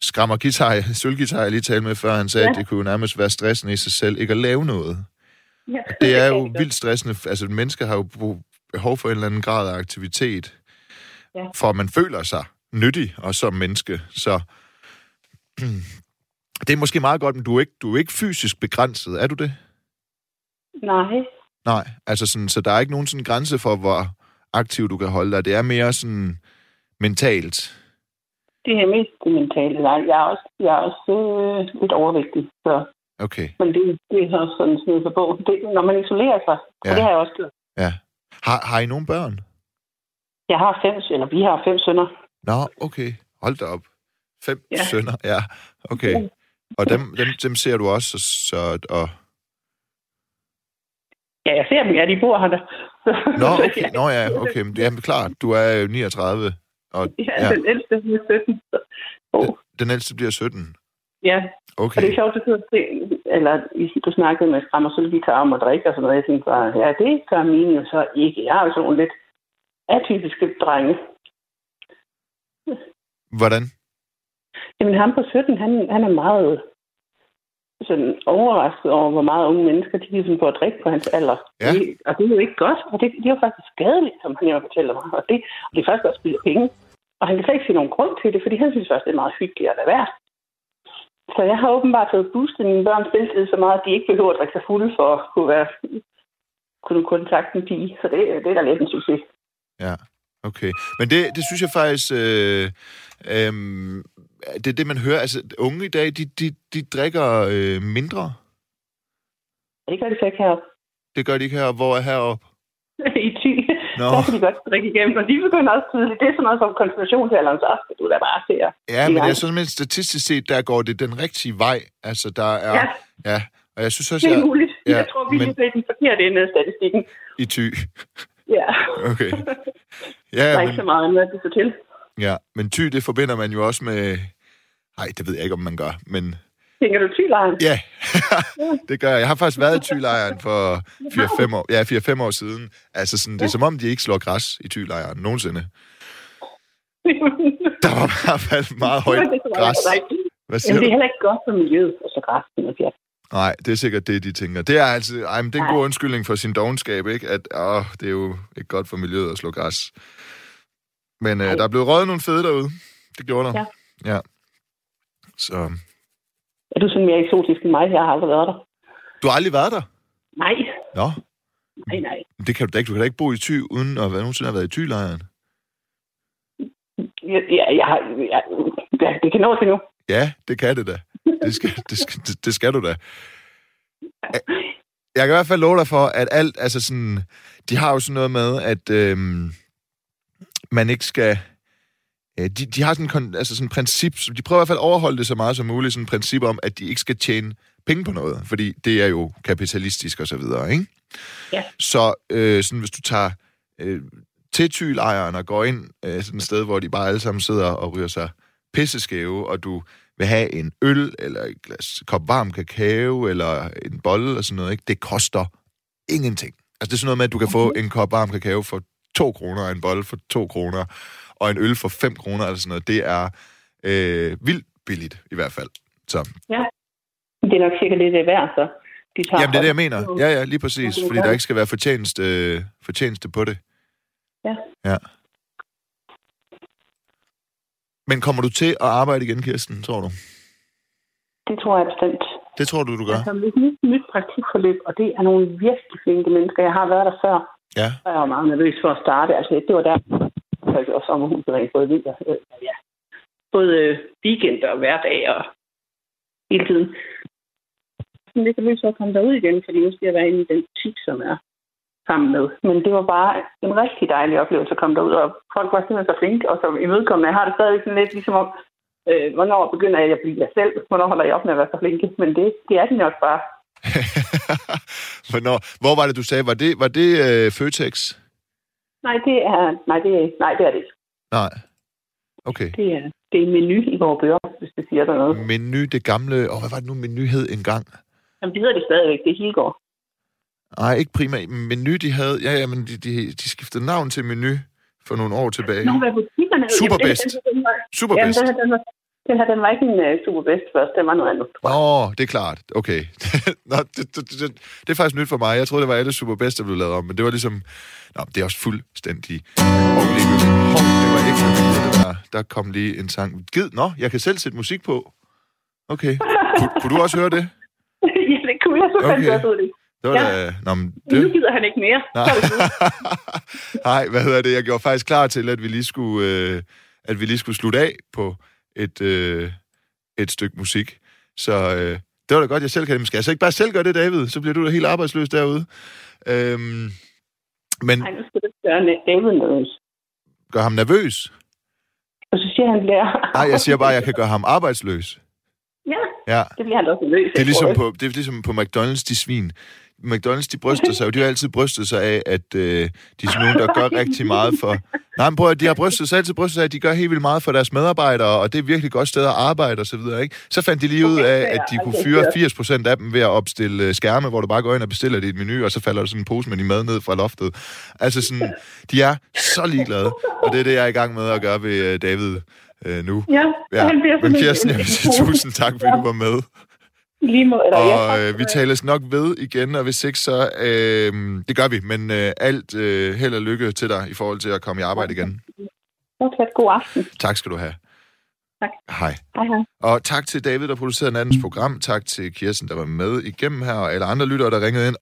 skrammer guitar, sølvgitar, jeg lige talte med før, han sagde, ja. At det kunne nærmest være stressende i sig selv, ikke at lave noget. Ja, Det er jo vildt stressende, altså mennesker har jo behov for en eller anden grad af aktivitet, Ja. for at man føler sig nyttig, og som menneske, så det er måske meget godt, men du er ikke, du er ikke fysisk begrænset, er du det? Nej, Nej, altså sådan, så der er ikke nogen sådan grænse for, hvor aktiv du kan holde dig. Det er mere sådan mentalt. det er mest det mentale. Nej, jeg er også, jeg er også øh, lidt overvægtig. Så, Okay, men det, det er også sådan sådan på bogen. Det, når man isolerer sig, ja. Og det har jeg også gjort. ja. Har, har I nogle børn? Jeg har fem, eller vi har fem sønner. Nå, okay. Hold da op. Fem ja. Ja. sønner, ja. Okay. Og dem, dem, dem ser du også, så... Og... Ja, jeg ser dem. Ja, de bor her. der. Nå, okay. Nå ja, okay. Men, jamen, klart. Du er jo 39, og Ja, ja, den ældste hun er 17. Så. Oh, den ældste bliver 17. ja, og det Okay. er sjovt, at se, eller du snakkede med skram og sølvgitar om at drikke og sådan noget. Jeg tænkte bare, ja, det gør mine jo så ikke. Jeg har jo sådan nogle lidt atypiske drenge. Hvordan? Jamen ham på 17, han, han er meget sådan overrasket over, hvor meget unge mennesker, de ligesom får at drikke på hans alder. Ja. Det, og det er jo ikke godt, og det, det er jo faktisk skadeligt, som han jo fortæller mig. Og det, og det er faktisk også spille penge. Og han kan slet ikke se nogen grund til det, fordi han synes faktisk, det er meget hyggeligt at lade være. Så jeg har åbenbart fået boostet mine børns selvtid så meget, at de ikke behøver at drikke sig fulde for at kunne være kunne kontakte en pige. Så det, det er da lidt en succes. Ja, okay. Men det, det synes jeg faktisk... Øh, øh, det er det, man hører. Altså, unge i dag, de, de, de drikker øh, mindre. Det gør de så ikke heroppe. Det gør de ikke her. Hvor er heroppe? I ty. Nå. Der kan de godt drikke igennem. Og de begynder også tidligt. Det er sådan noget som konfirmationsalderen, så skal du da bare se at... Ja, men Ja. jeg synes, at statistisk set, der går det den rigtige vej. Altså, der er... Ja. ja og jeg synes også, Det er jeg muligt. ja, jeg tror, vi men- er den forkerte ende af statistikken. i ty. Ja. Okay. Ja, Der er men, ikke så meget andet, det så til. Ja, men ty, det forbinder man jo også med... Nej, det ved jeg ikke, om man gør, men... Tænker du tylejren? Ja, det gør jeg. Jeg har faktisk været i Thylejren for 4-5 år, ja, 4-5 år siden. Altså, sådan, det er som om, de ikke slår græs i Thylejren nogensinde. Der var i hvert fald meget højt græs. Hvad siger Jamen, det er heller ikke godt for miljøet, og så græsten og fjert. Nej, det er sikkert det, de tænker. Det er altså, ej, men det er en god undskyldning for sin dogenskab, ikke? At åh, det er jo ikke godt for miljøet at slå græs. Men øh, der er blevet røget nogle fede derude. Det gjorde der. Ja. ja. Så Er du sådan mere eksotisk end mig? Jeg har aldrig været der. du har aldrig været der? Nej, Nå, nej, nej. det kan du da ikke. Du kan da ikke bo i Thy, uden at være nogensinde have været i Thylejren. Jeg, jeg, jeg, har- jeg, ja, det kan nå til nu. Ja, det kan det da. Det skal, det skal, det, det skal du da. Jeg kan i hvert fald love dig for, at alt, altså sådan, de har jo sådan noget med, at øhm, man ikke skal, øh, de, de har sådan, kon- altså sådan et princip, de prøver i hvert fald at overholde det så meget som muligt, sådan et princip om, at de ikke skal tjene penge på noget, fordi det er jo kapitalistisk og så videre, ikke? Ja. Så øh, sådan, hvis du tager øh, til Thylejren og går ind øh, sådan et sted, hvor de bare alle sammen sidder og ryger sig pisseskæve, og du vil have en øl, eller et glas kop varm kakao, eller en bolle og sådan noget, ikke? det koster ingenting. Altså det er sådan noget med, at du kan få en kop varm kakao for 2 kroner, og en bolle for 2 kroner, og en øl for 5 kroner, eller sådan noget. Det er øh, vildt billigt, i hvert fald. Så, Det er nok cirka det, det værd, så. De tager jamen, det er det, jeg mener. Ja, ja, lige præcis. Ja, det Fordi der ikke skal være fortjeneste, øh, fortjeneste på det. Ja. Ja. Men kommer du til at arbejde igen, Kirsten, tror du? Det tror jeg bestemt. Det tror du, du gør? Jeg har et nyt, nyt praktikforløb, og det er nogle virkelig flinke mennesker. Jeg har været der før, Ja. og jeg var meget nervøs for at starte. Altså, det var der, og sommerhuset rent både vinter, øh, ja. Både øh, weekend og hverdag og hele tiden. Jeg er lidt nervøs for at komme derud igen, fordi nu skal jeg være inde i den butik, som er sammen med. Men det var bare en rigtig dejlig oplevelse at komme derud, og folk var simpelthen så flinke og så imødekommende. Jeg har det stadig sådan lidt ligesom om, øh, hvornår begynder jeg at blive jeg selv? Hvornår holder jeg op med at være så flinke? Men det, det er de nok bare. Hvornår, hvor var det, du sagde? Var det, var det øh, Føtex? Nej, det er, nej, det nej, det er det ikke. Nej. Okay. Det er, det er en menu i vores bøger, hvis det siger der noget. Menu, det gamle... Åh, hvad var det nu, menu hed engang? Jamen, det hedder det stadigvæk. Det er Hilgård. Nej, ikke primært. Menu, de havde... Ja, ja, men de, de, de skiftede navn til menu for nogle år tilbage. Nå, hvad butikkerne hed? Superbedst. Jamen, den, den, den, her, den, var, ikke en uh, superbedst først. Den var noget andet. Åh, det er klart. Okay. Nå, det, det, det, det, er faktisk nyt for mig. Jeg troede, det var alle Superbest, der blev lavet om, men det var ligesom... Nå, det er også fuldstændig... Og det var ikke det der. Der kom lige en sang. Gid, nå, jeg kan selv sætte musik på. Okay. Kun, kunne du også høre det? ja, det kunne jeg så Okay. det. Det var Ja. da... Nå, men Nu det... gider han ikke mere. Nej. Nej, hvad hedder det? Jeg gjorde faktisk klar til, at vi lige skulle, øh, at vi lige skulle slutte af på et, øh, et stykke musik. Så øh, det var da godt, jeg selv kan det. Men skal jeg så ikke bare selv gøre det, David? Så bliver du da helt arbejdsløs derude. Øhm, men Nej, nu skal du gøre David nervøs. gør ham nervøs? Og så siger han, bliver... Nej, jeg siger bare, at jeg kan gøre ham arbejdsløs. Ja, Ja, det bliver han også nervøs. det er ligesom på, det er ligesom på McDonald's, de svin. McDonald's, de bryster sig jo, de har altid brystet sig af, at øh, de er sådan nogen, der gør rigtig meget for... Nej, men prøv at de har brystet sig, altid brystet sig af, at de gør helt vildt meget for deres medarbejdere, og det er virkelig et godt sted at arbejde og så videre, ikke? Så fandt de lige ud af, at de kunne fyre 80% af dem ved at opstille øh, skærme, hvor du bare går ind og bestiller dit menu, og så falder der sådan en pose med din mad ned fra loftet. Altså sådan, de er så ligeglade, og det er det, jeg er i gang med at gøre ved øh, David øh, nu. Ja, Ja, han bliver men Kirsten, en- jeg vil sige tusind tak, fordi du var med. Lige måde, eller, ja, Og tak. øh, vi tales nok ved igen, og hvis ikke, så... Øh, det gør vi, men øh, alt øh, held og lykke til dig i forhold til at komme i arbejde igen. Fortsat god aften. Tak skal du have. Tak. Hej. Hej, hej. Og tak til David, der producerede nattens program. Tak til Kirsten, der var med igennem her, og alle andre lyttere, der ringede ind.